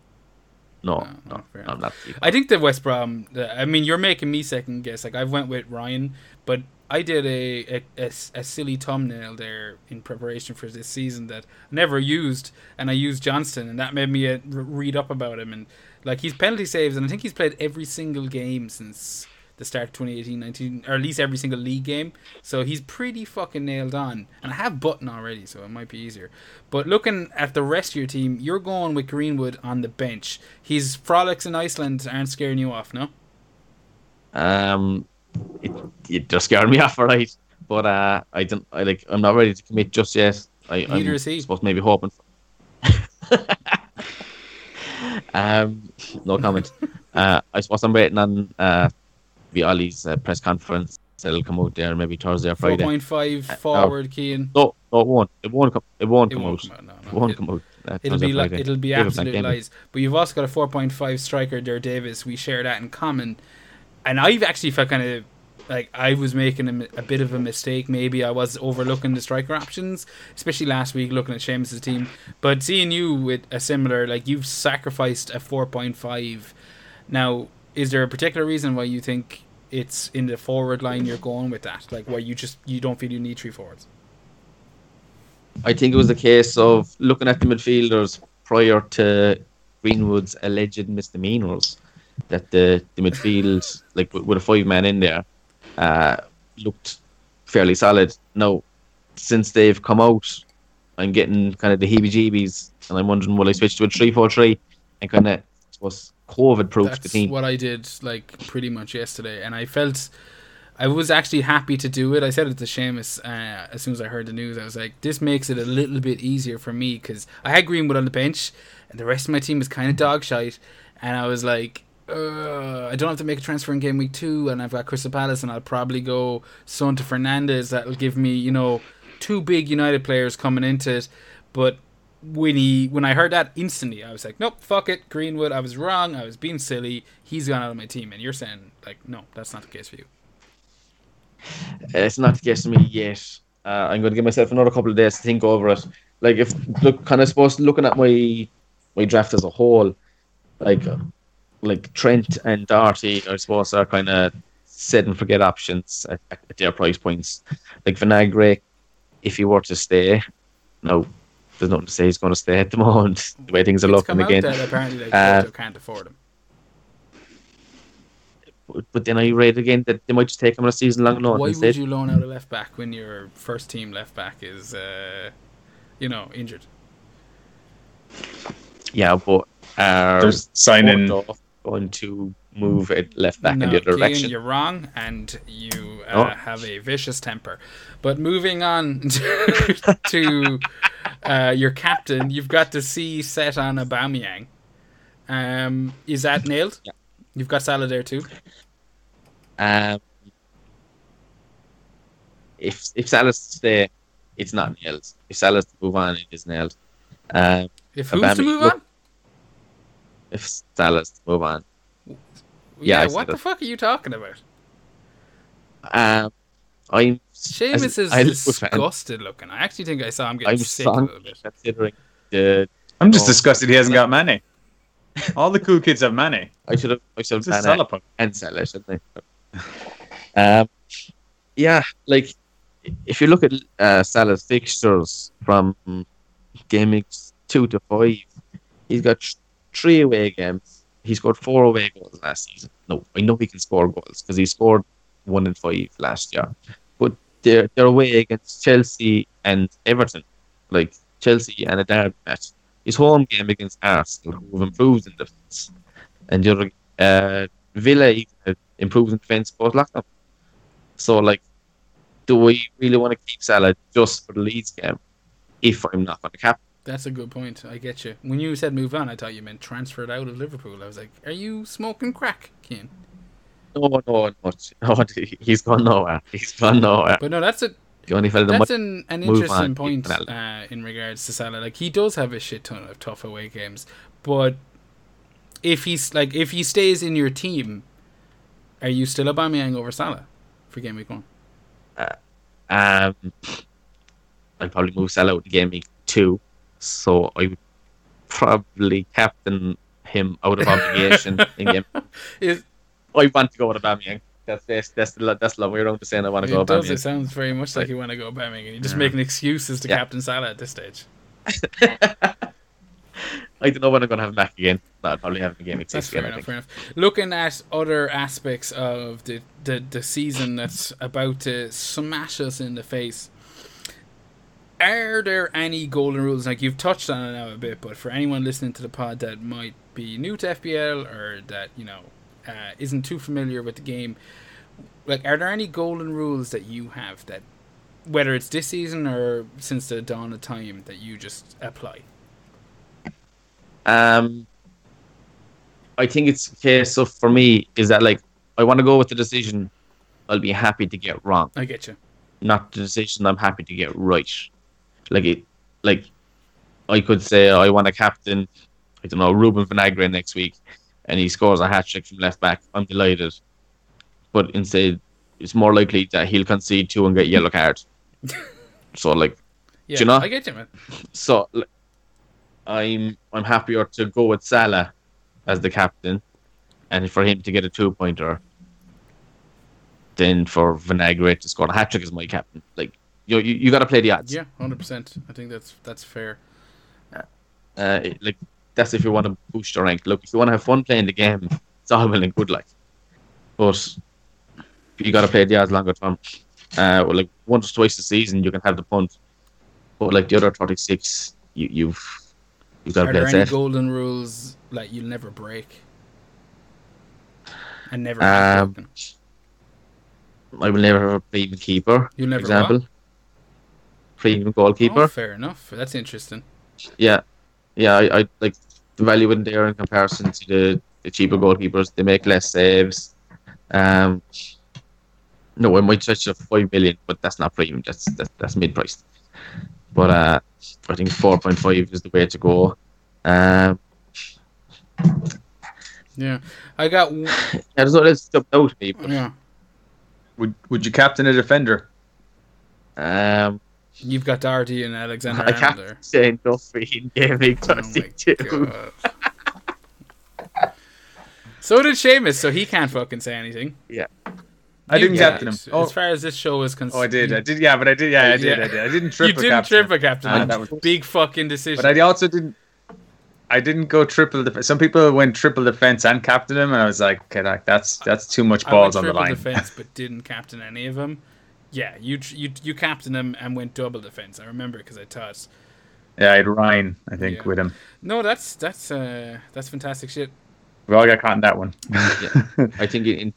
No, no, no I'm not. I think the West Brom. I mean, you're making me second guess. Like I went with Ryan, but I did a, a, a, a, silly thumbnail there in preparation for this season that I never used, and I used Johnstone, and that made me uh, read up about him and like he's penalty saves, and I think he's played every single game since the start of 2018 19 or at least every single league game. So he's pretty fucking nailed on. And i have button already so it might be easier. But looking at the rest of your team you're going with greenwood on the bench. His frolics in iceland aren't scaring you off no? Um it, it just scared me off all right but uh i don't i like i'm not ready to commit just yet. I Neither i'm is he. supposed maybe hoping um no comment. Uh i suppose i'm waiting on uh Vialli's uh, press conference. It'll come out there maybe Thursday or Friday. Four point five uh, forward, uh, Keane. No, no, it won't. It won't come. It won't it come won't out. Come out. No, no. It won't it, come out. Uh, it'll be like it'll be absolute lies. But you've also got a four point five striker there, Davis. We share that in common, and I've actually felt kind of like I was making a, a, bit of a mistake. Maybe I was overlooking the striker options, especially last week looking at Seamus's team. But seeing you with a similar, like you've sacrificed a four point five. Now, is there a particular reason why you think it's in the forward line you're going with that, like why you just you don't feel you need three forwards. I think it was a case of looking at the midfielders prior to Greenwood's alleged misdemeanors that the, the midfield, like with, a five man in there, uh, looked fairly solid. Now, since they've come out, I'm getting kind of the heebie jeebies, and I'm wondering will I switch to a 3 4 3 and kind of, suppose, COVID proof the team. what I did like pretty much yesterday, and I felt I was actually happy to do it. I said it to Seamus uh, as soon as I heard the news. I was like, this makes it a little bit easier for me because I had Greenwood on the bench, and the rest of my team is kind of dog shite. and I was like, uh, I don't have to make a transfer in game week two, and I've got Crystal Palace, and I'll probably go Son to Fernandes. That'll give me, you know, two big United players coming into it. But when he when I heard that instantly, I was like, nope, fuck it, Greenwood. I was wrong. I was being silly. He's gone out of my team, and you're saying like, no, that's not the case for you. It's not the case for me yet. Uh, I'm going to give myself another couple of days to think over it. Like if look, kind of supposed looking at my my draft as a whole, like like Trent and Doherty, I suppose are kind of set and forget options at, at their price points. Like Vinagre, if he were to stay, no, there's nothing to say he's going to stay at the moment. The way things are It's looking come out again. that apparently like, Uh, can't afford him. But- But then you read again that they might just take him on a season long loan Why instead. would you loan out a left back when your first team left back is, uh, you know, injured? Yeah, but are There's signing. Porto going to move it left back no, in the other Keane, direction. you're wrong, and you uh, Oh. have a vicious temper. But moving on to, to uh, your captain, you've got the C set on Aubameyang. Um, is that nailed? Yeah. You've got Salah there too. Um, if if Salah's to stay, it's not nailed. If Salah's to move on, it is nailed. Um, If who's to Aubameyang- move on? if Salah's to move on, Yeah, yeah, what the it. fuck are you talking about? um, I'm Seamus is I disgusted looking. I actually think I saw him getting I'm sick a little bit. considering the. I'm just disgusted he hasn't got money. All the cool kids have money. I should have. I should It's have a done Salah puck. and Salah, shouldn't I? Um, yeah, like if you look at uh, Salah's fixtures from game two to five, he's got th- three away games. He scored four away goals last season. No, I know he can score goals because he scored one in five last year. But they're they're away against Chelsea and Everton, like Chelsea and a derby match. His home game against Arsenal, who have improved in defence, and other uh, Villa improved in defence post lockdown. So, like, do we really want to keep Salah just for the Leeds game if I'm not going to cap? That's a good point. I get you. When you said move on, I thought you meant transferred out of Liverpool. I was like, are you smoking crack, Keane? No, no, no, no. He's gone nowhere. He's gone nowhere. But no, that's a The only fella that that's an, an interesting on, point uh, in regards to Salah. Like he does have a shit ton of tough away games, but if he's like if he stays in your team, are you still a Aubameyang over Salah for game week one? um, I'd probably move Salah out of game week two, so I would probably captain him out of obligation in game. Is I want to go with Aubameyang. That's that's that's the that's the long way around to saying I want to go it does. It sounds very much like you want to go Aubameyang, and you're just Yeah. making excuses to Yeah. captain Salah at this stage. I don't know when I'm going to have him back again. But I'll probably have him in game week That's fair again. Enough. Fair enough. Looking at other aspects of the, the the season that's about to smash us in the face, are there any golden rules? Like you've touched on it now a bit, but for anyone listening to the pod that might be new to FPL or that you know uh, isn't too familiar with the game, like are there any golden rules that you have that, whether it's this season or since the dawn of time, that you just apply? Um, I think it's a So for me is that like I want to go with the decision I'll be happy to get wrong, I get you. not the decision I'm happy to get right. Like it, like I could say oh, I want a captain. I don't know Ruben Vinagre next week, and he scores a hat trick from left back. I'm delighted, but instead it's more likely that he'll concede two and get yellow card. so like Yeah, you know? I get you, man. so like, I'm I'm happier to go with Salah as the captain, and for him to get a two pointer, than for Vinagre to score a hat trick as my captain. Like you you, you got to play the odds. Yeah, hundred percent. I think that's that's fair. Uh, like that's if you want to boost your rank. Look, if you want to have fun playing the game, it's all well and good. Like, but you got to play the odds longer term. Uh, well, like once or twice a season, you can have the punt, but like the other thirty six, you, you've you've got to Are play there any safe. golden rules like you'll never break? And never Um. I will never a premium keeper. You'll never example. what? Premium goalkeeper. Oh, fair enough. That's interesting. Yeah, yeah. I, I like the value in there in comparison to the the cheaper goalkeepers. They make less saves. Um, no, I might stretch to five million, but that's not premium. That's that's, that's mid priced. But uh, I think four point five is the way to go. Um, Yeah, I got. w- yeah, there's no that's jumped out to me. But, Yeah, Would Would you captain a defender? um, you've got Doherty and Alexander I can't say Duffy in gaming Oh my 32. So did Seamus, so he can't fucking say anything. Yeah. I You didn't captain him. As Oh, far as this show is concerned, oh, I did. I did. Yeah, but I did. Yeah, I did. Yeah. I did. I didn't You triple didn't captain. triple captain. Ah, that was- big fucking decision. But I also didn't. I didn't go triple defense. Some people went triple defense and captain him, and I was like, okay, like that's that's too much I balls went on the triple line. defense, but didn't captain any of them. Yeah, you tr- you you captain him and went double defense. I remember because I taught. Yeah, I had Ryan, I think, Yeah. with him. No, that's that's uh that's fantastic shit. We all got caught in that one. I think in, in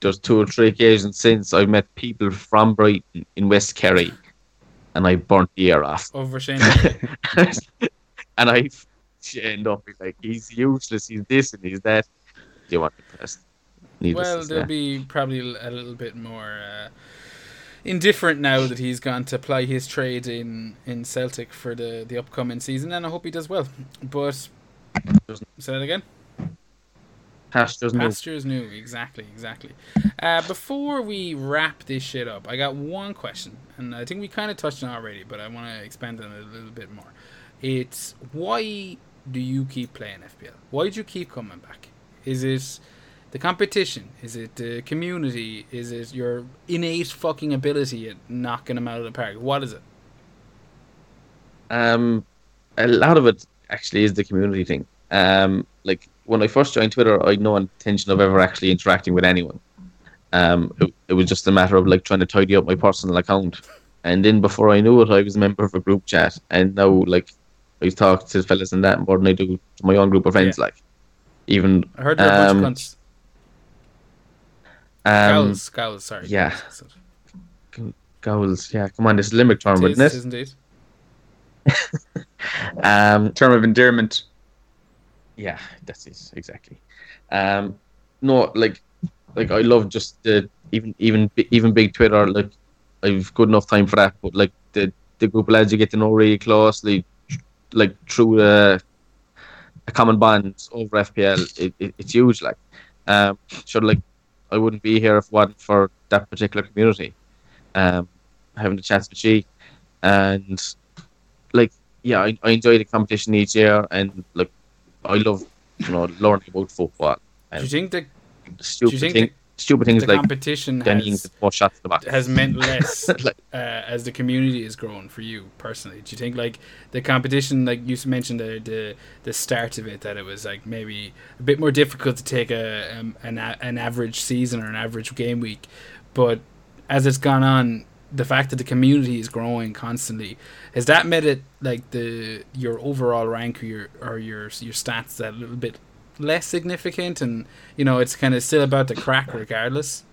there's two or three occasions since I've met people from Brighton in West Kerry, and I burnt the ear off. Over Shane. and I end up with like he's useless, he's this and he's that. Do you want to press? Well, to they'll say. be probably a little bit more uh, indifferent now that he's gone to ply his trade in in Celtic for the the upcoming season, and I hope he does well. But say that again. pastures new. Pastures new, exactly, exactly. Uh, before we wrap this shit up, I got one question, and I think we kind of touched on it already, but I want to expand on it a little bit more. It's why do you keep playing FPL? Why do you keep coming back? Is it the competition? Is it the community? Is it your innate fucking ability at knocking them out of the park? What is it? Um, a lot of it actually is the community thing. Um, like when I first joined Twitter, I had no intention of ever actually interacting with anyone. Um, it, it was just a matter of like trying to tidy up my personal account, and then before I knew it, I was a member of a group chat, and now like I talk to fellas and that more than I do to my own group of friends. Yeah. Like even I heard they're a Um, bunch of cunts. Um, Gowls, gowls, sorry. yeah. Gowls. goals. Yeah, come on, this is limerick term, It isn't is, it? isn't it? Um, Term of endearment. Yeah, that's it exactly. Um, no, like, like I love just the even even even big Twitter. Like, I've good enough time for that. But like the the group of lads you get to know really closely, like through a, a common bond over FPL, it, it, it's huge. Like, um, sure, like I wouldn't be here if it wasn't for that particular community. Um, having the chance with she, and like yeah, I, I enjoy the competition each year, and like I love you know learning about football. Do you think that Stupid think thing, stupid things the like competition has, the four shots the back. has meant less like, uh, as the community has grown for you personally? Do you think like the competition, like you mentioned the the, the start of it, that it was like maybe a bit more difficult to take a um, an an average season or an average game week, but as it's gone on, the fact that the community is growing constantly has that made it like the your overall rank or your or your your stats that a little bit less significant and you know it's kind of still about the crack regardless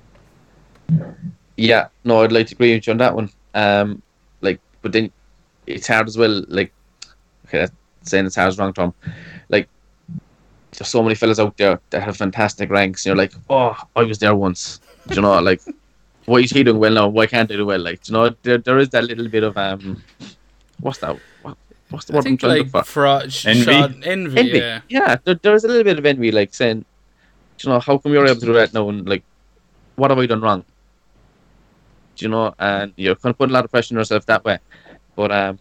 yeah, no, I'd like to agree with you on that one. Um, like, but then it's hard as well. Like, okay, saying it's hard is wrong Tom. Like, there's so many fellas out there that have fantastic ranks, and you're like, oh, I was there once. Do you know, like, why is he doing well now? Why can't I do well? Like, you know, there, there is that little bit of um, what's that? What, what's the I word I'm think trying to like for? sh- Envy? envy, envy. yeah. Yeah, there, there is a little bit of envy, like saying, do you know, how come you're able to do that now? And like, what have I done wrong? Do you know? And you're kind of putting a lot of pressure on yourself that way. But um,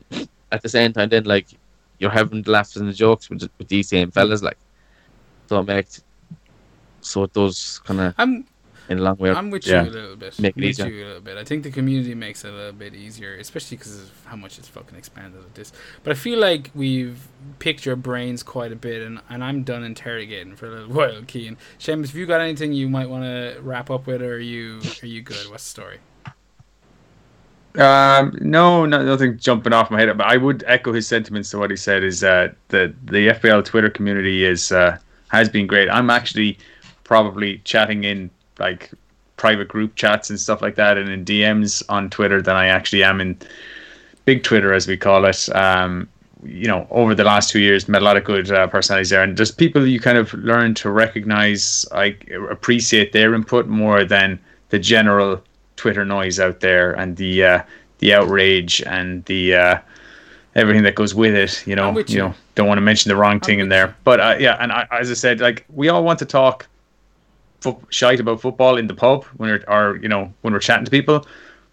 at the same time, then like, you're having the laughs and the jokes with, with these same fellas, like, so it makes, so it does kind of I'm in a long way. I'm with Yeah. you a little bit. Make it with easier. you a little bit. I think the community makes it a little bit easier, especially because of how much it's fucking expanded with this. But I feel like we've picked your brains quite a bit, and, and I'm done interrogating for a little while, Kean. Seamus, have you got anything you might want to wrap up with, or are you are you good? What's the story? Um, no, no, nothing jumping off my head. But I would echo his sentiments to what he said. Is that the the FPL Twitter community is uh, has been great. I'm actually probably chatting in like private group chats and stuff like that, and in DMs on Twitter than I actually am in big Twitter, as we call it. Um, you know, over the last two years, met a lot of good uh, personalities there, and just people you kind of learn to recognize, like appreciate their input more than the general Twitter noise out there and the uh, the outrage and the uh, everything that goes with it. You know, you. you. know, don't want to mention the wrong thing in there, but uh, yeah, and I, as I said, like we all want to talk fo- shite about football in the pub when we're, or you know, when we're chatting to people.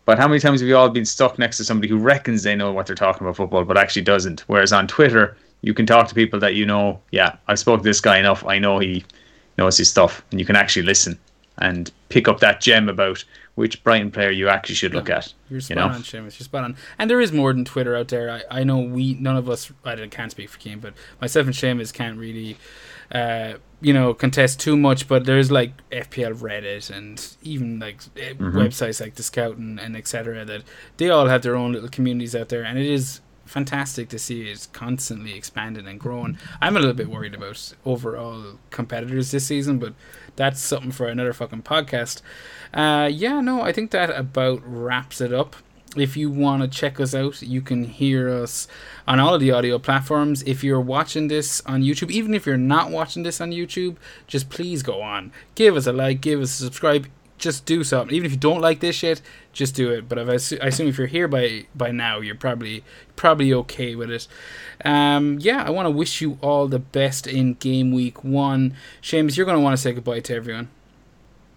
But how many times have you all been stuck next to somebody who reckons they know what they're talking about football, but actually doesn't? Whereas on Twitter, you can talk to people that you know. Yeah, I've spoke to this guy enough. I know he knows his stuff, and you can actually listen and pick up that gem about which Brighton player you actually should look at. You're spot you know? on, Seamus. You're spot on. And there is more than Twitter out there. I, I know we none of us I can't speak for Keane, but myself and Seamus can't really uh, you know, contest too much, but there's like FPL Reddit and even like eh, mm-hmm. websites like the Scout and, and etc. that they all have their own little communities out there, and it is fantastic to see it constantly expanding and growing. I'm a little bit worried about overall competitors this season, but that's something for another fucking podcast. Uh, yeah, no, I think that about wraps it up. If you want to check us out, you can hear us on all of the audio platforms. If you're watching this on YouTube, even if you're not watching this on YouTube, just please go on. Give us a like, give us a subscribe. Just do something. Even if you don't like this shit, just do it. But I, I assume if you're here by by now, you're probably probably okay with it. Um, yeah, I want to wish you all the best in game week one. Seamus, you're going to want to say goodbye to everyone.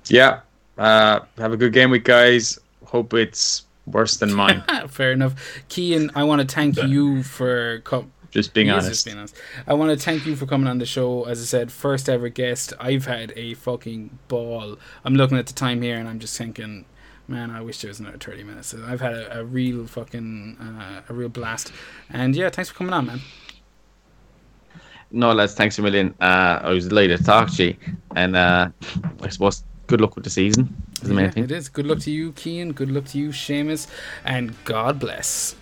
Yeah. Uh, have a good game week, guys. Hope it's worse than mine. Fair enough. Kean, I want to thank you for com- just being honest. Just being honest. I want to thank you for coming on the show. As I said, first ever guest. I've had a fucking ball. I'm looking at the time here and I'm just thinking, man, I wish there was another 30 minutes. I've had a, a real fucking, uh, a real blast. And yeah, thanks for coming on, man. No, lads, thanks a million. Uh, I was delighted to talk to you. And uh, I suppose good luck with the season. Is the main thing. It is. Good luck to you, Kean. Good luck to you, Seamus. And God bless.